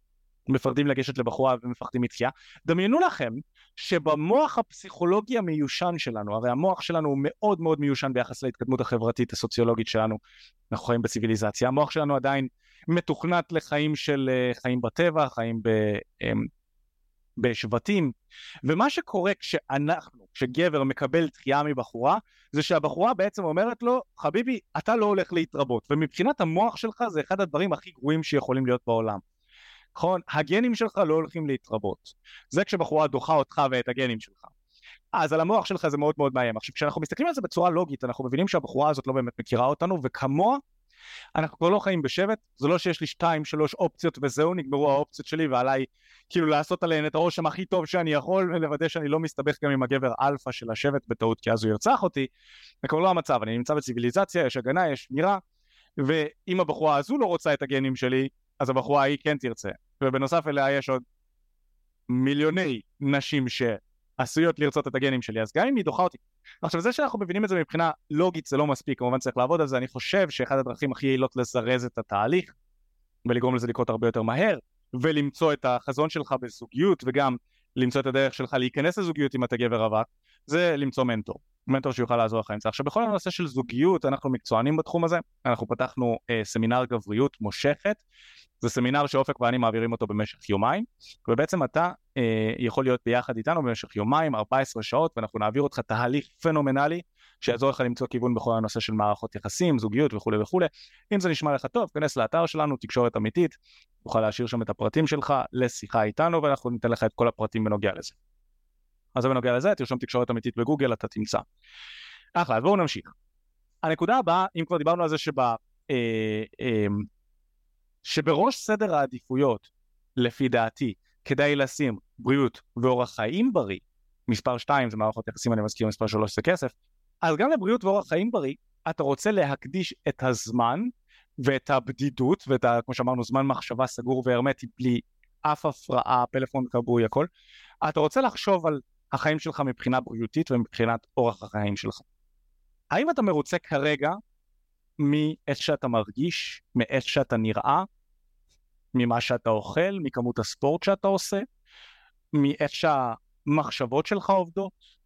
מפחדים לגשת לבחורה ומפחדים מתחייה? דמיינו לכם שבמוח הפסיכולוגי המיושן שלנו, הרי המוח שלנו הוא מאוד מאוד מיושן ביחס להתקדמות החברתית הסוציולוגית שלנו, אנחנו חיים בציוויליזציה, המוח שלנו עדיין מתוכנת לחיים של אה, חיים בטבע, חיים ב, אמ, בשבטים, ומה שקורה כשאנחנו, כשגבר מקבל תחייה מבחורה, זה שהבחורה בעצם אומרת לו, חביבי, אתה לא הולך להתרבות, ומבחינת המוח שלך זה אחד הדברים הכי גרועים שיכולים להיות בעולם. נכון? הגנים שלך לא הולכים להתרבות. זה כשבחורה דוחה אותך ואת הגנים שלך. אז על המוח שלך זה מאוד מאוד מאיים. עכשיו כשאנחנו מסתכלים על זה בצורה לוגית אנחנו מבינים שהבחורה הזאת לא באמת מכירה אותנו וכמוה אנחנו כבר לא חיים בשבט, זה לא שיש לי שתיים שלוש אופציות וזהו נגמרו האופציות שלי ועליי כאילו לעשות עליהן את הרושם הכי טוב שאני יכול ולוודא שאני לא מסתבך גם עם הגבר אלפא של השבט בטעות כי אז הוא ירצח אותי, זה כבר לא המצב, אני נמצא בציוויליזציה, יש הגנה, יש שמירה ואם הבחורה הזו לא רוצה את הגנים שלי אז הבחורה ההיא כן תרצה. ובנוסף אליה יש עוד מיליוני נשים ש... עשויות לרצות את הגנים שלי, אז גם אם היא דוחה אותי. עכשיו זה שאנחנו מבינים את זה מבחינה לוגית זה לא מספיק, כמובן צריך לעבוד על זה, אני חושב שאחד הדרכים הכי יעילות לזרז את התהליך ולגרום לזה לקרות הרבה יותר מהר, ולמצוא את החזון שלך בזוגיות, וגם למצוא את הדרך שלך להיכנס לזוגיות אם אתה גבר רווק, זה למצוא מנטור. מנטור שיוכל לעזור לך עם זה. עכשיו בכל הנושא של זוגיות אנחנו מקצוענים בתחום הזה, אנחנו פתחנו אה, סמינר גבריות מושכת, זה סמינר שאופק ואני מעבירים אותו במשך יומיים, ובעצם אתה אה, יכול להיות ביחד איתנו במשך יומיים, 14 שעות, ואנחנו נעביר אותך תהליך פנומנלי שיעזור לך למצוא כיוון בכל הנושא של מערכות יחסים, זוגיות וכולי וכולי. אם זה נשמע לך טוב, כנס לאתר שלנו, תקשורת אמיתית, תוכל להשאיר שם את הפרטים שלך לשיחה איתנו, ואנחנו ניתן לך את כל הפרטים בנוגע לזה. אז זה בנוגע לזה, תרשום תקשורת אמיתית בגוגל, אתה תמצא. אחלה, אז בואו נמשיך. הנקודה הבאה, אם כבר דיברנו על זה שבה, אה, אה, שבראש סדר העדיפויות, לפי דעתי, כדאי לשים בריאות ואורח חיים בריא, מספר 2 זה מערכות יחסים, אני מזכיר, מספר 3 זה כסף, אז גם לבריאות ואורח חיים בריא, אתה רוצה להקדיש את הזמן ואת הבדידות ואת, ה, כמו שאמרנו, זמן מחשבה סגור והרמטי בלי אף הפרעה, פלאפון כבוי, הכל. אתה רוצה לחשוב על החיים שלך מבחינה בריאותית ומבחינת אורח החיים שלך. האם אתה מרוצה כרגע מאיך שאתה מרגיש, מאיך שאתה נראה, ממה שאתה אוכל, מכמות הספורט שאתה עושה, מאיך שהמחשבות שלך עובדות?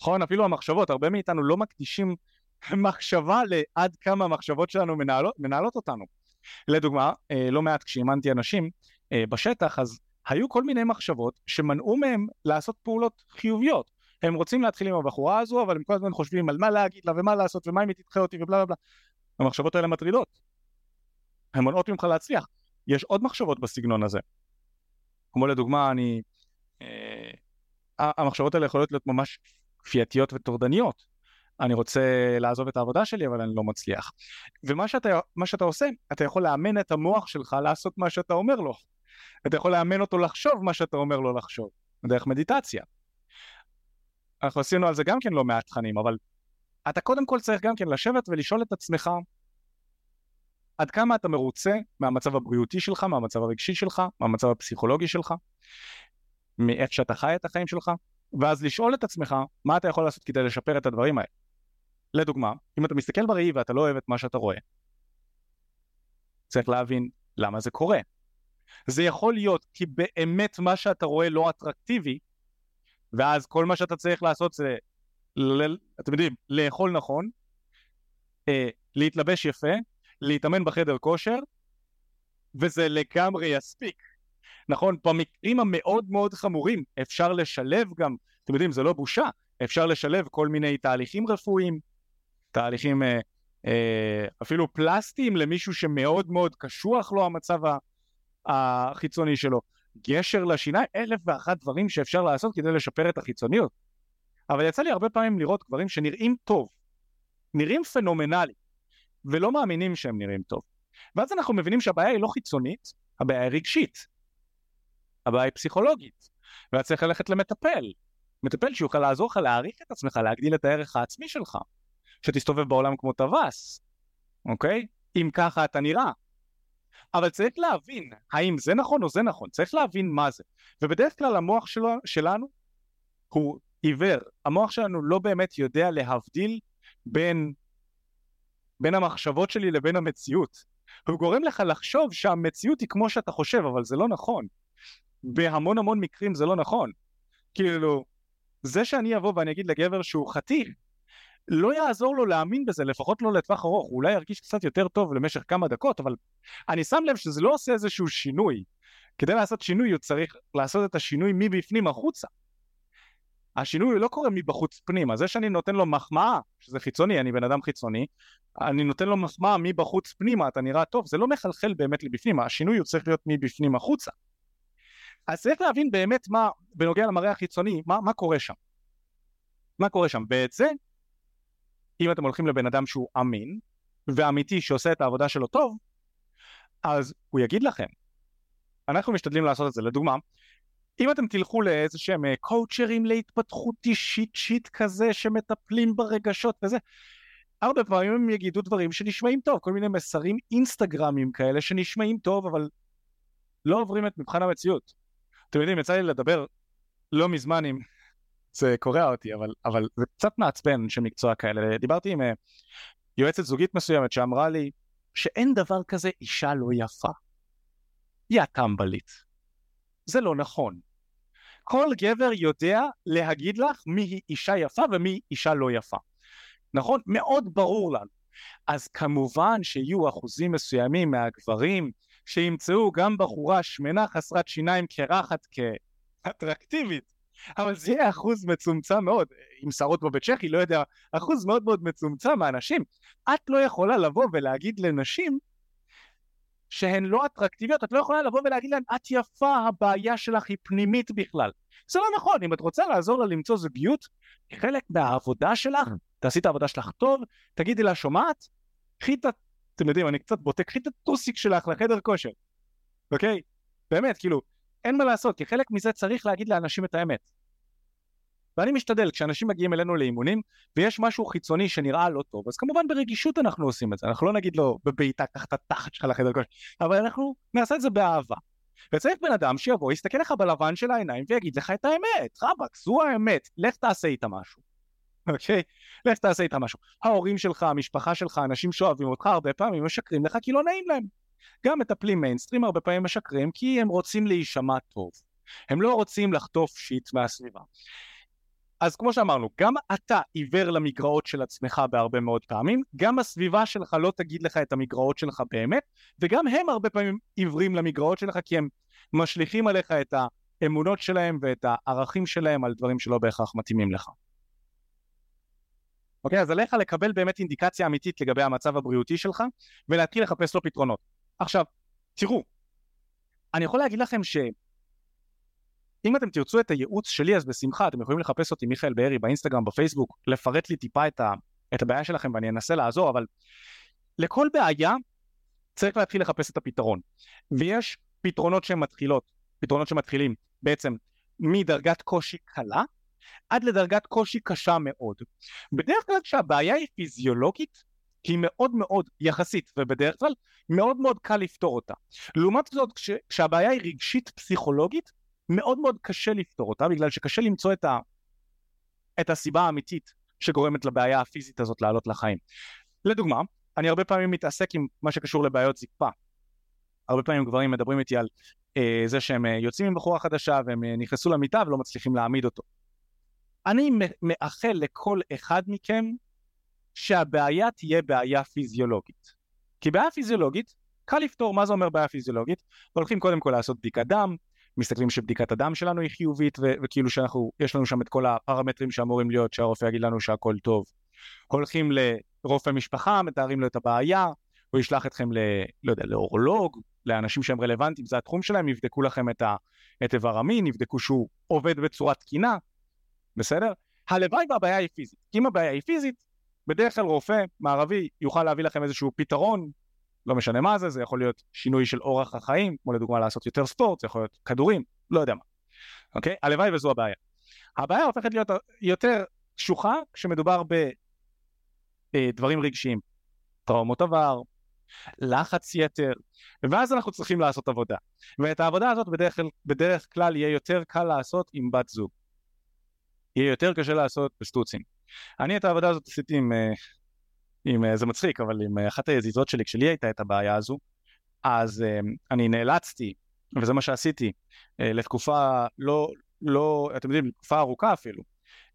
נכון, אפילו המחשבות, הרבה מאיתנו לא מקדישים מחשבה לעד כמה המחשבות שלנו מנהלות, מנהלות אותנו. לדוגמה, אה, לא מעט כשאימנתי אנשים אה, בשטח, אז היו כל מיני מחשבות שמנעו מהם לעשות פעולות חיוביות. הם רוצים להתחיל עם הבחורה הזו, אבל הם כל הזמן חושבים על מה להגיד לה ומה לעשות ומה אם היא תדחה אותי ובלה בלה. המחשבות האלה מטרידות. הן מונעות ממך להצליח. יש עוד מחשבות בסגנון הזה. כמו לדוגמה, אני... אה, המחשבות האלה יכולות להיות ממש כפייתיות וטורדניות. אני רוצה לעזוב את העבודה שלי אבל אני לא מצליח. ומה שאתה, שאתה עושה, אתה יכול לאמן את המוח שלך לעשות מה שאתה אומר לו. אתה יכול לאמן אותו לחשוב מה שאתה אומר לו לחשוב, דרך מדיטציה. אנחנו עשינו על זה גם כן לא מעט תכנים, אבל אתה קודם כל צריך גם כן לשבת ולשאול את עצמך עד כמה אתה מרוצה מהמצב הבריאותי שלך, מהמצב הרגשי שלך, מהמצב הפסיכולוגי שלך, מאיך שאתה חי את החיים שלך, ואז לשאול את עצמך מה אתה יכול לעשות כדי לשפר את הדברים האלה. לדוגמה, אם אתה מסתכל בראי ואתה לא אוהב את מה שאתה רואה, צריך להבין למה זה קורה. זה יכול להיות כי באמת מה שאתה רואה לא אטרקטיבי, ואז כל מה שאתה צריך לעשות זה. אתם יודעים, לאכול נכון, אה, להתלבש יפה, להתאמן בחדר כושר, וזה לגמרי יספיק. נכון, במקרים המאוד מאוד חמורים אפשר לשלב גם, אתם יודעים, זה לא בושה, אפשר לשלב כל מיני תהליכים רפואיים, תהליכים אה, אה, אפילו פלסטיים למישהו שמאוד מאוד קשוח לו המצב החיצוני שלו, גשר לשיניים, אלף ואחת דברים שאפשר לעשות כדי לשפר את החיצוניות. אבל יצא לי הרבה פעמים לראות גברים שנראים טוב, נראים פנומנלי, ולא מאמינים שהם נראים טוב. ואז אנחנו מבינים שהבעיה היא לא חיצונית, הבעיה היא רגשית. הבעיה היא פסיכולוגית. ואתה צריך ללכת למטפל. מטפל שיוכל לעזור לך להעריך את עצמך, להגדיל את הערך העצמי שלך. שתסתובב בעולם כמו טווס, אוקיי? אם ככה אתה נראה. אבל צריך להבין האם זה נכון או זה נכון, צריך להבין מה זה. ובדרך כלל המוח שלו, שלנו הוא עיוור. המוח שלנו לא באמת יודע להבדיל בין, בין המחשבות שלי לבין המציאות. הוא גורם לך לחשוב שהמציאות היא כמו שאתה חושב, אבל זה לא נכון. בהמון המון מקרים זה לא נכון. כאילו, זה שאני אבוא ואני אגיד לגבר שהוא חתיך, לא יעזור לו להאמין בזה, לפחות לא לטווח ארוך, הוא אולי ירגיש קצת יותר טוב למשך כמה דקות, אבל אני שם לב שזה לא עושה איזשהו שינוי. כדי לעשות שינוי הוא צריך לעשות את השינוי מבפנים החוצה. השינוי לא קורה מבחוץ פנימה, זה שאני נותן לו מחמאה, שזה חיצוני, אני בן אדם חיצוני, אני נותן לו מחמאה מבחוץ פנימה, אתה נראה טוב, זה לא מחלחל באמת לבפנים, השינוי הוא צריך להיות מבפנים החוצה. אז צריך להבין באמת מה, בנוגע למראה החיצוני, מה, מה קורה שם. מה קורה שם, ואת זה אם אתם הולכים לבן אדם שהוא אמין ואמיתי שעושה את העבודה שלו טוב, אז הוא יגיד לכם. אנחנו משתדלים לעשות את זה. לדוגמה, אם אתם תלכו לאיזה שהם קואוצ'רים להתפתחות אישית שיט כזה שמטפלים ברגשות וזה, הרבה פעמים הם יגידו דברים שנשמעים טוב, כל מיני מסרים אינסטגרמים כאלה שנשמעים טוב אבל לא עוברים את מבחן המציאות. אתם יודעים, יצא לי לדבר לא מזמן עם זה קורע אותי, אבל, אבל זה קצת מעצבן אנשי מקצוע כאלה. דיברתי עם uh, יועצת זוגית מסוימת שאמרה לי, שאין דבר כזה אישה לא יפה. יא טמבלית. זה לא נכון. כל גבר יודע להגיד לך מי היא אישה יפה ומי היא אישה לא יפה. נכון? מאוד ברור לנו. אז כמובן שיהיו אחוזים מסוימים מהגברים שימצאו גם בחורה שמנה חסרת שיניים קרחת כאטרקטיבית, אבל זה יהיה אחוז מצומצם מאוד, עם שרות בבית צ'כי, לא יודע, אחוז מאוד מאוד מצומצם מהאנשים. את לא יכולה לבוא ולהגיד לנשים שהן לא אטרקטיביות, את לא יכולה לבוא ולהגיד להן, את יפה, הבעיה שלך היא פנימית בכלל. זה לא נכון, אם את רוצה לעזור לה למצוא זוגיות, חלק מהעבודה שלך, תעשי את העבודה שלך טוב, תגידי לה, שומעת? קחי את ה... אתם יודעים, אני קצת בוטה, קחי את הטוסיק שלך לחדר כושר, אוקיי? באמת, כאילו, אין מה לעשות, כי חלק מזה צריך להגיד לאנשים את האמת. ואני משתדל, כשאנשים מגיעים אלינו לאימונים, ויש משהו חיצוני שנראה לא טוב, אז כמובן ברגישות אנחנו עושים את זה, אנחנו לא נגיד לו בבעיטה, קח את התחת שלך לחדר כושר, אבל אנחנו נעשה את זה באהבה. וצריך בן אדם שיבוא, יסתכל לך בלבן של העיניים ויגיד לך את האמת, רבאק, זו האמת, לך תעשה איתה משהו. אוקיי? לך תעשה איתה משהו. ההורים שלך, המשפחה שלך, אנשים שאוהבים אותך הרבה פעמים משקרים לך כי לא נעים להם. גם מטפלים מיינסטרים הרבה פעמים משקרים כי הם רוצים להישמע טוב. הם לא רוצים לחטוף שיט מהסביבה. אז כמו שאמרנו, גם אתה עיוור למגרעות של עצמך בהרבה מאוד פעמים, גם הסביבה שלך לא תגיד לך את המגרעות שלך באמת, וגם הם הרבה פעמים עיוורים למגרעות שלך כי הם משליכים עליך את האמונות שלהם ואת הערכים שלהם על דברים שלא בהכרח מתאימים לך. אוקיי, אז עליך לקבל באמת אינדיקציה אמיתית לגבי המצב הבריאותי שלך ולהתחיל לחפש לו פתרונות. עכשיו, תראו, אני יכול להגיד לכם ש... אם אתם תרצו את הייעוץ שלי אז בשמחה אתם יכולים לחפש אותי מיכאל בארי באינסטגרם בפייסבוק לפרט לי טיפה את, ה, את הבעיה שלכם ואני אנסה לעזור אבל לכל בעיה צריך להתחיל לחפש את הפתרון. ויש פתרונות שהן מתחילות פתרונות שמתחילים בעצם מדרגת קושי קלה עד לדרגת קושי קשה מאוד. בדרך כלל כשהבעיה היא פיזיולוגית היא מאוד מאוד יחסית ובדרך כלל מאוד מאוד קל לפתור אותה לעומת זאת כש, כשהבעיה היא רגשית פסיכולוגית מאוד מאוד קשה לפתור אותה בגלל שקשה למצוא את, ה, את הסיבה האמיתית שגורמת לבעיה הפיזית הזאת לעלות לחיים. לדוגמה, אני הרבה פעמים מתעסק עם מה שקשור לבעיות זקפה. הרבה פעמים גברים מדברים איתי על אה, זה שהם אה, יוצאים עם בחורה חדשה והם אה, נכנסו למיטה ולא מצליחים להעמיד אותו. אני מאחל לכל אחד מכם שהבעיה תהיה בעיה פיזיולוגית. כי בעיה פיזיולוגית, קל לפתור, מה זה אומר בעיה פיזיולוגית? הולכים קודם כל לעשות בדיקת דם, מסתכלים שבדיקת הדם שלנו היא חיובית ו- וכאילו שאנחנו, יש לנו שם את כל הפרמטרים שאמורים להיות שהרופא יגיד לנו שהכל טוב. הולכים לרופא משפחה, מתארים לו את הבעיה, הוא ישלח אתכם ל... לא יודע, לאורולוג, לאנשים שהם רלוונטיים, זה התחום שלהם, יבדקו לכם את, ה... את איבר המין, יבדקו שהוא עובד בצורה תקינה, בסדר? הלוואי והבעיה היא פיזית. כי אם הבעיה היא פיזית, בדרך כלל רופא מערבי יוכל להביא לכם איזשהו פתרון לא משנה מה זה, זה יכול להיות שינוי של אורח החיים, כמו לדוגמה לעשות יותר ספורט, זה יכול להיות כדורים, לא יודע מה, אוקיי? הלוואי וזו הבעיה. הבעיה הופכת להיות יותר קשוחה כשמדובר בדברים רגשיים, טראומות עבר, לחץ יתר, ואז אנחנו צריכים לעשות עבודה. ואת העבודה הזאת בדרך, בדרך כלל יהיה יותר קל לעשות עם בת זוג. יהיה יותר קשה לעשות בסטוצים. אני את העבודה הזאת עשיתי עם uh, עם, אה, זה מצחיק, אבל עם אה, אחת היזיזות שלי, כשלי הייתה את הבעיה הזו, אז אה, אני נאלצתי, וזה מה שעשיתי, לתקופה לא, לא, אתם יודעים, לתקופה ארוכה אפילו,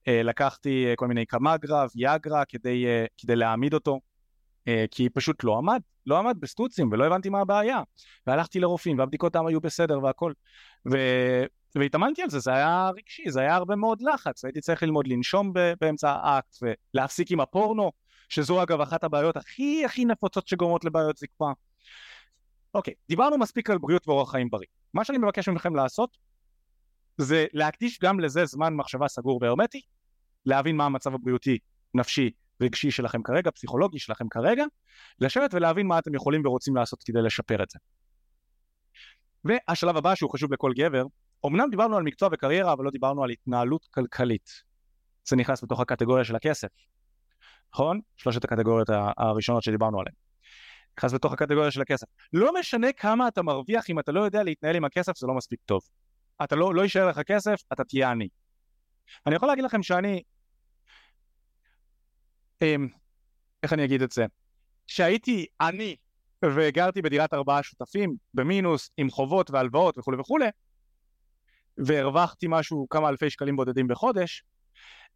לקחתי כל מיני קמגרה, ויאגרה, כדי, כדי להעמיד אותו, כי פשוט לא עמד, לא עמד בסטוצים, ולא הבנתי מה הבעיה. והלכתי לרופאים, והבדיקות העם היו בסדר והכל. ו... והתאמנתי על זה, זה היה רגשי, זה היה הרבה מאוד לחץ, הייתי צריך ללמוד לנשום באמצע האקט, ולהפסיק עם הפורנו, שזו אגב אחת הבעיות הכי הכי נפוצות שגורמות לבעיות זקפה. אוקיי, דיברנו מספיק על בריאות ואורח חיים בריא. מה שאני מבקש מכם לעשות זה להקדיש גם לזה זמן מחשבה סגור והרמטי, להבין מה המצב הבריאותי, נפשי, רגשי שלכם כרגע, פסיכולוגי שלכם כרגע, לשבת ולהבין מה אתם יכולים ורוצים לעשות כדי לשפר את זה. והשלב הבא שהוא חשוב לכל גבר, אמנם דיברנו על מקצוע וקריירה אבל לא דיברנו על התנהלות כלכלית. זה נכנס בתוך הקטגוריה של הכסף. נכון? שלושת הקטגוריות הראשונות שדיברנו עליהן. נכנס בתוך הקטגוריה של הכסף. לא משנה כמה אתה מרוויח, אם אתה לא יודע להתנהל עם הכסף זה לא מספיק טוב. אתה לא, לא יישאר לך כסף, אתה תהיה עני. אני יכול להגיד לכם שאני... אמ, איך אני אגיד את זה? שהייתי עני וגרתי בדירת ארבעה שותפים, במינוס, עם חובות והלוואות וכולי וכולי, והרווחתי משהו, כמה אלפי שקלים בודדים בחודש,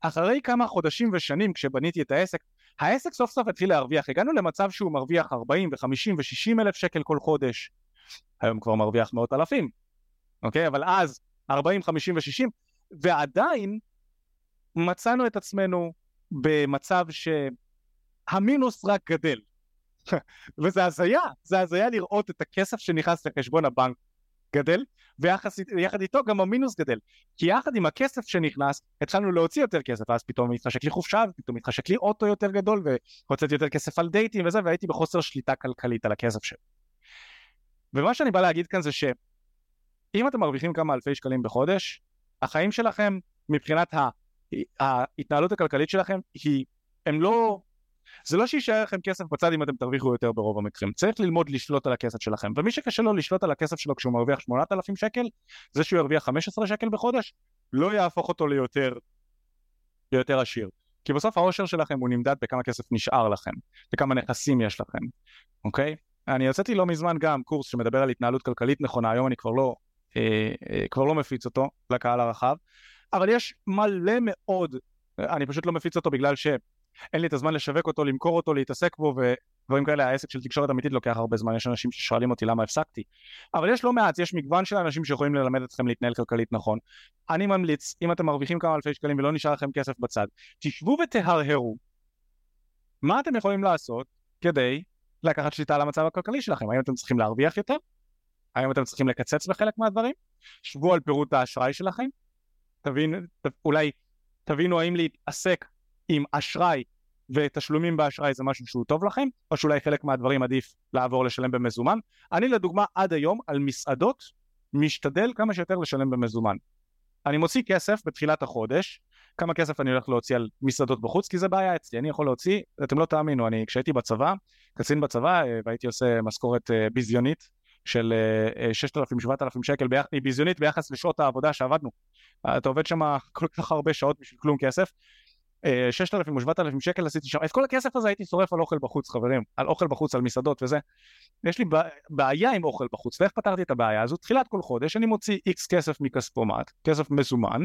אחרי כמה חודשים ושנים כשבניתי את העסק, העסק סוף סוף התחיל להרוויח, הגענו למצב שהוא מרוויח 40 ו-50 ו-60 אלף שקל כל חודש, היום כבר מרוויח מאות אלפים, אוקיי? אבל אז 40, 50 ו-60, ועדיין מצאנו את עצמנו במצב שהמינוס רק גדל. וזה הזיה, זה הזיה לראות את הכסף שנכנס לחשבון הבנק גדל, ויחד איתו גם המינוס גדל. כי יחד עם הכסף שנכנס, התחלנו להוציא יותר כסף, ואז פתאום התחשק לי חופשה, ופתאום התחשק לי אוטו יותר גדול, והוצאתי יותר כסף על דייטים וזה, והייתי בחוסר שליטה כלכלית על הכסף שלי. ומה שאני בא להגיד כאן זה שאם אתם מרוויחים כמה אלפי שקלים בחודש, החיים שלכם מבחינת ההתנהלות הכלכלית שלכם היא, הם לא זה לא שיישאר לכם כסף בצד אם אתם תרוויחו יותר ברוב המקרים, צריך ללמוד לשלוט על הכסף שלכם, ומי שקשה לו לשלוט על הכסף שלו כשהוא מרוויח 8,000 שקל, זה שהוא ירוויח 15 שקל בחודש, לא יהפוך אותו ליותר, ליותר עשיר. כי בסוף העושר שלכם הוא נמדד בכמה כסף נשאר לכם, וכמה נכסים יש לכם, אוקיי? אני יצאתי לא מזמן גם קורס שמדבר על התנהלות כלכלית נכונה, היום אני כבר לא, אה, אה, כבר לא מפיץ אותו לקהל הרחב, אבל יש מלא מאוד, אני פשוט לא מפיץ אותו בגלל ש... אין לי את הזמן לשווק אותו, למכור אותו, להתעסק בו ודברים כאלה, העסק של תקשורת אמיתית לוקח הרבה זמן, יש אנשים ששואלים אותי למה הפסקתי. אבל יש לא מעט, יש מגוון של אנשים שיכולים ללמד אתכם להתנהל כלכלית נכון. אני ממליץ, אם אתם מרוויחים כמה אלפי שקלים ולא נשאר לכם כסף בצד, תשבו ותהרהרו מה אתם יכולים לעשות כדי לקחת שליטה על המצב הכלכלי שלכם, האם אתם צריכים להרוויח יותר? האם אתם צריכים לקצץ בחלק מהדברים? שבו על פירוט האשראי שלכם, תבין, אולי תבינו האם להתעסק עם אשראי ותשלומים באשראי זה משהו שהוא טוב לכם, או שאולי חלק מהדברים עדיף לעבור לשלם במזומן. אני לדוגמה עד היום על מסעדות משתדל כמה שיותר לשלם במזומן. אני מוציא כסף בתחילת החודש, כמה כסף אני הולך להוציא על מסעדות בחוץ, כי זה בעיה אצלי, אני יכול להוציא, אתם לא תאמינו, אני כשהייתי בצבא, קצין בצבא, אה, והייתי עושה משכורת אה, ביזיונית של 6,000-7,000 אה, שקל, ביח... ביזיונית ביחס לשעות העבודה שעבדנו. אתה עובד שם כל כך הרבה שעות בשביל כלום כסף, 6,000 או 7,000 שקל עשיתי שם, את כל הכסף הזה הייתי שורף על אוכל בחוץ חברים, על אוכל בחוץ, על מסעדות וזה. יש לי בעיה עם אוכל בחוץ, ואיך פתרתי את הבעיה הזו? תחילת כל חודש אני מוציא איקס כסף מכספומט, כסף מזומן,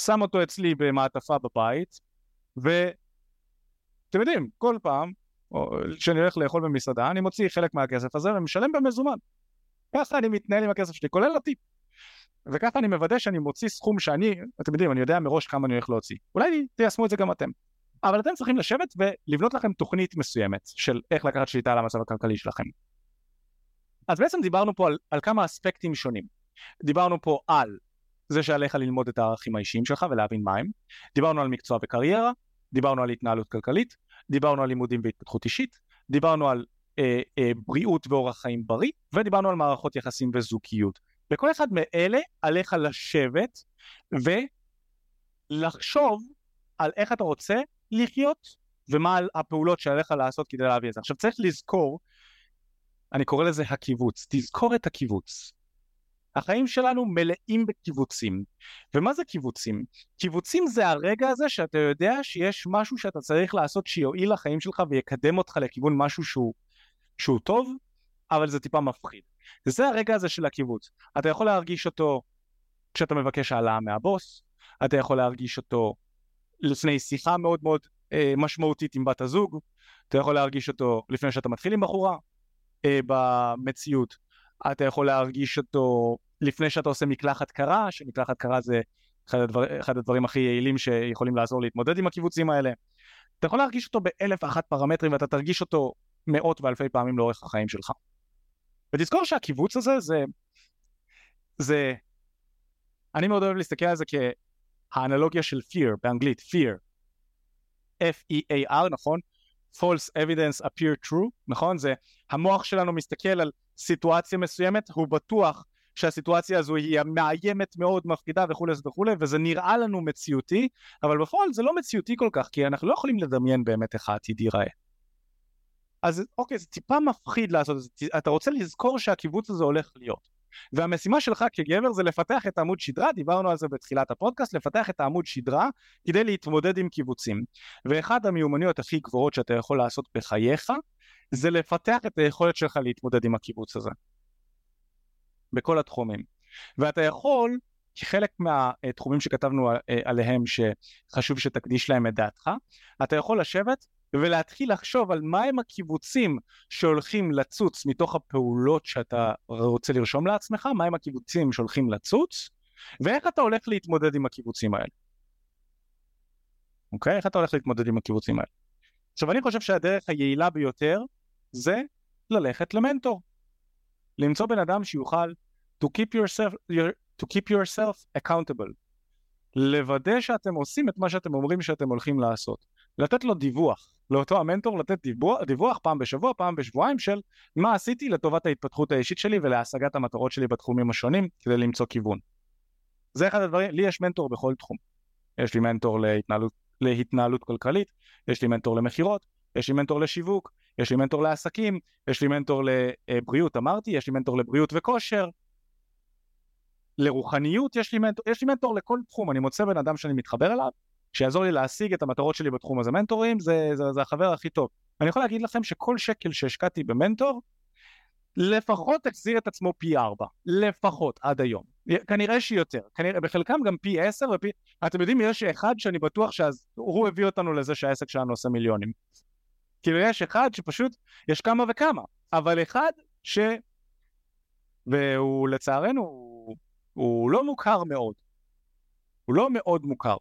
שם אותו אצלי במעטפה בבית, ואתם יודעים, כל פעם כשאני הולך לאכול במסעדה, אני מוציא חלק מהכסף הזה ומשלם במזומן. ככה אני מתנהל עם הכסף שלי, כולל הטיפ. וככה אני מוודא שאני מוציא סכום שאני, אתם יודעים, אני יודע מראש כמה אני הולך להוציא. אולי תיישמו את זה גם אתם. אבל אתם צריכים לשבת ולבנות לכם תוכנית מסוימת של איך לקחת שליטה על המצב הכלכלי שלכם. אז בעצם דיברנו פה על, על כמה אספקטים שונים. דיברנו פה על זה שעליך ללמוד את הערכים האישיים שלך ולהבין מה הם. דיברנו על מקצוע וקריירה, דיברנו על התנהלות כלכלית, דיברנו על לימודים והתפתחות אישית, דיברנו על אה, אה, בריאות ואורח חיים בריא, ודיברנו על מערכות יחסים וזוגיות. בכל אחד מאלה עליך לשבת ולחשוב על איך אתה רוצה לחיות ומה הפעולות שעליך לעשות כדי להביא את זה. עכשיו צריך לזכור, אני קורא לזה הקיבוץ, תזכור את הקיבוץ. החיים שלנו מלאים בקיבוצים. ומה זה קיבוצים? קיבוצים זה הרגע הזה שאתה יודע שיש משהו שאתה צריך לעשות שיועיל לחיים שלך ויקדם אותך לכיוון משהו שהוא, שהוא טוב, אבל זה טיפה מפחיד. זה הרגע הזה של הקיבוץ. אתה יכול להרגיש אותו כשאתה מבקש העלאה מהבוס, אתה יכול להרגיש אותו לפני שיחה מאוד מאוד אה, משמעותית עם בת הזוג, אתה יכול להרגיש אותו לפני שאתה מתחיל עם בחורה אה, במציאות, אתה יכול להרגיש אותו לפני שאתה עושה מקלחת קרה, שמקלחת קרה זה אחד, הדבר, אחד הדברים הכי יעילים שיכולים לעזור להתמודד עם הקיבוצים האלה. אתה יכול להרגיש אותו באלף ואחת פרמטרים ואתה תרגיש אותו מאות ואלפי פעמים לאורך החיים שלך. ותזכור שהקיבוץ הזה זה, זה, אני מאוד אוהב להסתכל על זה כהאנלוגיה של fear באנגלית, fear, F-E-A-R, נכון? false evidence appear true, נכון? זה המוח שלנו מסתכל על סיטואציה מסוימת, הוא בטוח שהסיטואציה הזו היא מאיימת מאוד, מפחידה וכולי וכולי, וזה נראה לנו מציאותי, אבל בפועל זה לא מציאותי כל כך, כי אנחנו לא יכולים לדמיין באמת איך העתיד ייראה. אז אוקיי, זה טיפה מפחיד לעשות את זה, אתה רוצה לזכור שהקיבוץ הזה הולך להיות. והמשימה שלך כגבר זה לפתח את העמוד שדרה, דיברנו על זה בתחילת הפודקאסט, לפתח את העמוד שדרה כדי להתמודד עם קיבוצים. ואחד המיומנויות הכי גבוהות שאתה יכול לעשות בחייך זה לפתח את היכולת שלך להתמודד עם הקיבוץ הזה. בכל התחומים. ואתה יכול, כחלק מהתחומים שכתבנו עליהם שחשוב שתקדיש להם את דעתך, אתה יכול לשבת ולהתחיל לחשוב על מהם הקיבוצים שהולכים לצוץ מתוך הפעולות שאתה רוצה לרשום לעצמך, מהם הקיבוצים שהולכים לצוץ, ואיך אתה הולך להתמודד עם הקיבוצים האלה. אוקיי? איך אתה הולך להתמודד עם הקיבוצים האלה. עכשיו אני חושב שהדרך היעילה ביותר זה ללכת למנטור. למצוא בן אדם שיוכל to keep yourself, your, to keep yourself accountable. לוודא שאתם עושים את מה שאתם אומרים שאתם הולכים לעשות. לתת לו דיווח, לאותו המנטור לתת דיווח, דיווח פעם בשבוע, פעם בשבועיים של מה עשיתי לטובת ההתפתחות האישית שלי ולהשגת המטרות שלי בתחומים השונים כדי למצוא כיוון. זה אחד הדברים, לי יש מנטור בכל תחום. יש לי מנטור להתנהלות, להתנהלות כלכלית, יש לי מנטור למכירות, יש לי מנטור לשיווק, יש לי מנטור לעסקים, יש לי מנטור לבריאות, אמרתי, יש לי מנטור לבריאות וכושר, לרוחניות יש לי מנטור, יש לי מנטור לכל תחום, אני מוצא בן אדם שאני מתחבר אליו, שיעזור לי להשיג את המטרות שלי בתחום הזה. מנטורים זה, זה, זה החבר הכי טוב. אני יכול להגיד לכם שכל שקל שהשקעתי במנטור, לפחות החזיר את עצמו פי ארבע, לפחות עד היום. כנראה שיותר, כנראה, בחלקם גם פי עשר ופי... אתם יודעים, יש אחד שאני בטוח שהוא הביא אותנו לזה שהעסק שלנו עושה מיליונים. כאילו יש אחד שפשוט, יש כמה וכמה, אבל אחד ש... והוא לצערנו, הוא, הוא לא מוכר מאוד. הוא לא מאוד מוכר.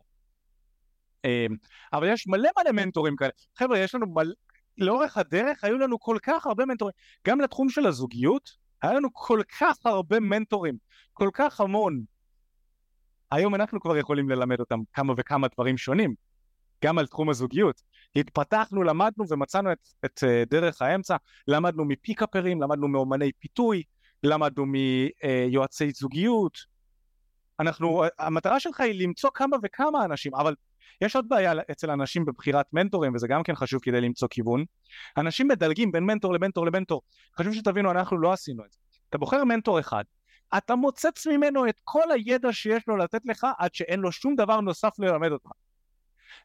אמ, אבל יש מלא מלא מנטורים כאלה. חבר'ה, יש לנו מלא... לאורך הדרך היו לנו כל כך הרבה מנטורים. גם לתחום של הזוגיות, היה לנו כל כך הרבה מנטורים. כל כך המון. היום אנחנו כבר יכולים ללמד אותם כמה וכמה דברים שונים. גם על תחום הזוגיות. התפתחנו, למדנו ומצאנו את, את uh, דרך האמצע, למדנו מפיקאפרים, למדנו מאומני פיתוי, למדנו מיועצי זוגיות. אנחנו, המטרה שלך היא למצוא כמה וכמה אנשים, אבל יש עוד בעיה אצל אנשים בבחירת מנטורים וזה גם כן חשוב כדי למצוא כיוון. אנשים מדלגים בין מנטור למנטור למנטור. חשוב שתבינו, אנחנו לא עשינו את זה. אתה בוחר מנטור אחד, אתה מוצץ ממנו את כל הידע שיש לו לתת לך עד שאין לו שום דבר נוסף ללמד אותך.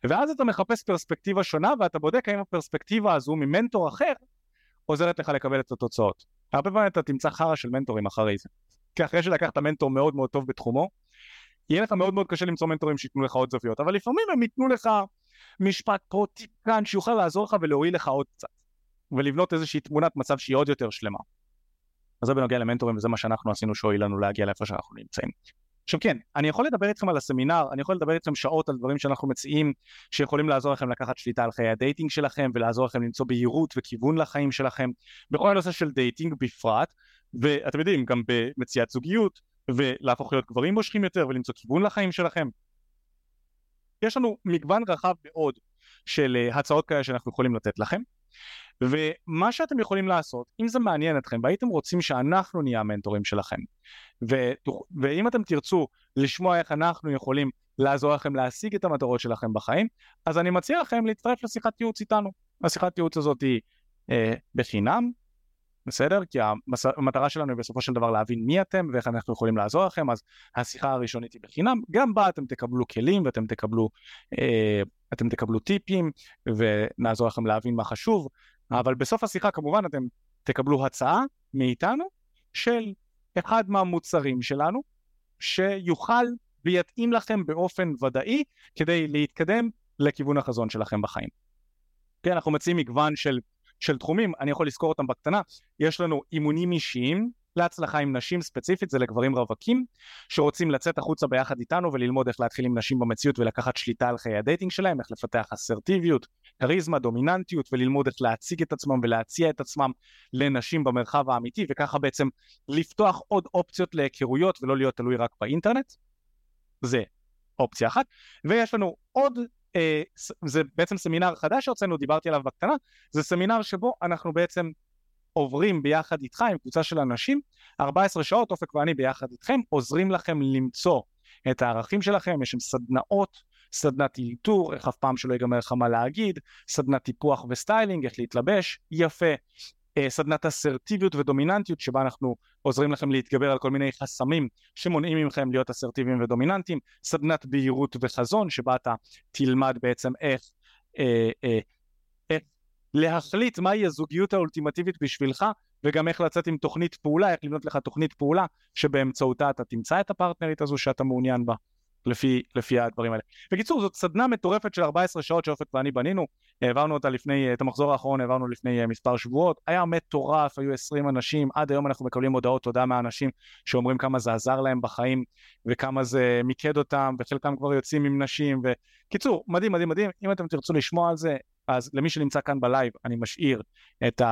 ואז אתה מחפש פרספקטיבה שונה ואתה בודק האם הפרספקטיבה הזו ממנטור אחר עוזרת לך לקבל את התוצאות. הרבה פעמים אתה תמצא חרא של מנטורים אחרי זה. כי אחרי שלקחת מנטור מאוד מאוד טוב בתחומו, יהיה לך מאוד מאוד קשה למצוא מנטורים שייתנו לך עוד זוויות, אבל לפעמים הם ייתנו לך משפט פה טיפ כאן שיוכל לעזור לך ולהועיל לך עוד קצת, ולבנות איזושהי תמונת מצב שהיא עוד יותר שלמה. אז זה בנוגע למנטורים וזה מה שאנחנו עשינו שהועיל לנו להגיע לאיפה שאנחנו נמצאים. עכשיו כן, אני יכול לדבר איתכם על הסמינר, אני יכול לדבר איתכם שעות על דברים שאנחנו מציעים שיכולים לעזור לכם לקחת שליטה על חיי ה dating שלכם ולעזור לכם למצוא בהירות וכיוון לחיים שלכם בכל הנושא של dating בפרט ואתם יודעים גם במציאת זוגיות ולהפוך להיות גברים מושכים יותר ולמצוא כיוון לחיים שלכם. יש לנו מגוון רחב מאוד של אה, הצעות כאלה שאנחנו יכולים לתת לכם. ומה שאתם יכולים לעשות, אם זה מעניין אתכם והייתם רוצים שאנחנו נהיה המנטורים שלכם ו... ואם אתם תרצו לשמוע איך אנחנו יכולים לעזור לכם להשיג את המטרות שלכם בחיים, אז אני מציע לכם להצטרף לשיחת ייעוץ איתנו. השיחת ייעוץ הזאת היא אה, בחינם, בסדר? כי המס... המטרה שלנו היא בסופו של דבר להבין מי אתם ואיך אנחנו יכולים לעזור לכם, אז השיחה הראשונית היא בחינם, גם בה אתם תקבלו כלים ואתם תקבלו, אה, אתם תקבלו טיפים ונעזור לכם להבין מה חשוב, אבל בסוף השיחה כמובן אתם תקבלו הצעה מאיתנו של אחד מהמוצרים שלנו שיוכל ויתאים לכם באופן ודאי כדי להתקדם לכיוון החזון שלכם בחיים. כן, אנחנו מציעים מגוון של, של תחומים, אני יכול לזכור אותם בקטנה, יש לנו אימונים אישיים להצלחה עם נשים ספציפית, זה לגברים רווקים שרוצים לצאת החוצה ביחד איתנו וללמוד איך להתחיל עם נשים במציאות ולקחת שליטה על חיי הדייטינג שלהם, איך לפתח אסרטיביות, כריזמה, דומיננטיות וללמוד איך להציג את עצמם ולהציע את עצמם לנשים במרחב האמיתי וככה בעצם לפתוח עוד אופציות להיכרויות ולא להיות תלוי רק באינטרנט, זה אופציה אחת, ויש לנו עוד אה, זה בעצם סמינר חדש שהוצאנו, דיברתי עליו בקטנה, זה סמינר שבו אנחנו בעצם עוברים ביחד איתך עם קבוצה של אנשים, 14 שעות אופק ואני ביחד איתכם, עוזרים לכם למצוא את הערכים שלכם, יש שם סדנאות, סדנת אילתור, איך אף פעם שלא ייגמר לך מה להגיד, סדנת טיפוח וסטיילינג, איך להתלבש, יפה, סדנת אסרטיביות ודומיננטיות שבה אנחנו עוזרים לכם להתגבר על כל מיני חסמים שמונעים מכם להיות אסרטיביים ודומיננטיים, סדנת בהירות וחזון שבה אתה תלמד בעצם איך, אה, אה, איך להחליט מהי הזוגיות האולטימטיבית בשבילך, וגם איך לצאת עם תוכנית פעולה, איך לבנות לך תוכנית פעולה, שבאמצעותה אתה תמצא את הפרטנרית הזו שאתה מעוניין בה. לפי, לפי הדברים האלה. בקיצור, זאת סדנה מטורפת של 14 שעות שאופק ואני בנינו, העברנו אותה לפני, את המחזור האחרון העברנו לפני אה, מספר שבועות, היה מטורף, היו 20 אנשים, עד היום אנחנו מקבלים הודעות תודה מהאנשים שאומרים כמה זה עזר להם בחיים וכמה זה מיקד אותם, וחלקם כבר יוצאים עם נשים, וקיצור, מדהים מדהים מדהים, אם אתם תרצו לשמוע על זה, אז למי שנמצא כאן בלייב אני משאיר את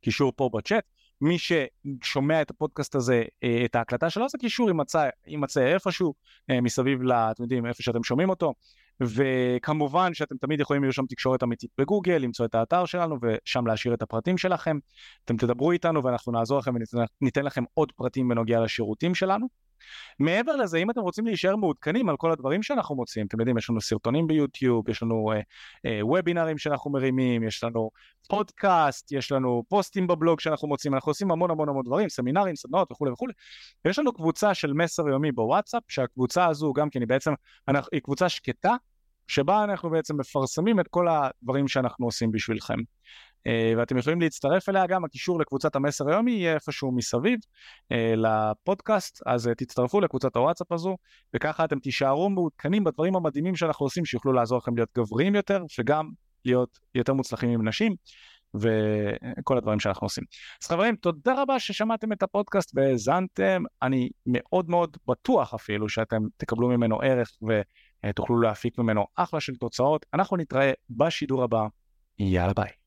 הקישור פה בצ'אט. מי ששומע את הפודקאסט הזה, אה, את ההקלטה שלו, אז הקישור יימצא, יימצא איפשהו אה, מסביב, ל, אתם יודעים, איפה שאתם שומעים אותו. וכמובן שאתם תמיד יכולים לרשום תקשורת אמיתית בגוגל, למצוא את האתר שלנו ושם להשאיר את הפרטים שלכם. אתם תדברו איתנו ואנחנו נעזור לכם וניתן לכם עוד פרטים בנוגע לשירותים שלנו. מעבר לזה, אם אתם רוצים להישאר מעודכנים על כל הדברים שאנחנו מוצאים, אתם יודעים, יש לנו סרטונים ביוטיוב, יש לנו uh, uh, וובינרים שאנחנו מרימים, יש לנו פודקאסט, יש לנו פוסטים בבלוג שאנחנו מוצאים, אנחנו עושים המון המון המון דברים, סמינרים, סדנאות וכולי וכולי. ויש לנו קבוצה של מסר יומי בוואטסאפ, שהקבוצה הזו גם כן היא בעצם, היא קבוצה שקטה, שבה אנחנו בעצם מפרסמים את כל הדברים שאנחנו עושים בשבילכם. אה, ואתם יכולים להצטרף אליה גם, הקישור לקבוצת המסר היומי יהיה איפשהו מסביב אה, לפודקאסט, אז אה, תצטרפו לקבוצת הוואטסאפ הזו, וככה אתם תישארו מעודכנים בדברים המדהימים שאנחנו עושים, שיוכלו לעזור לכם להיות גבריים יותר, וגם להיות יותר מוצלחים עם נשים. וכל הדברים שאנחנו עושים. אז חברים, תודה רבה ששמעתם את הפודקאסט והאזנתם, אני מאוד מאוד בטוח אפילו שאתם תקבלו ממנו ערך ותוכלו להפיק ממנו אחלה של תוצאות. אנחנו נתראה בשידור הבא, יאללה ביי.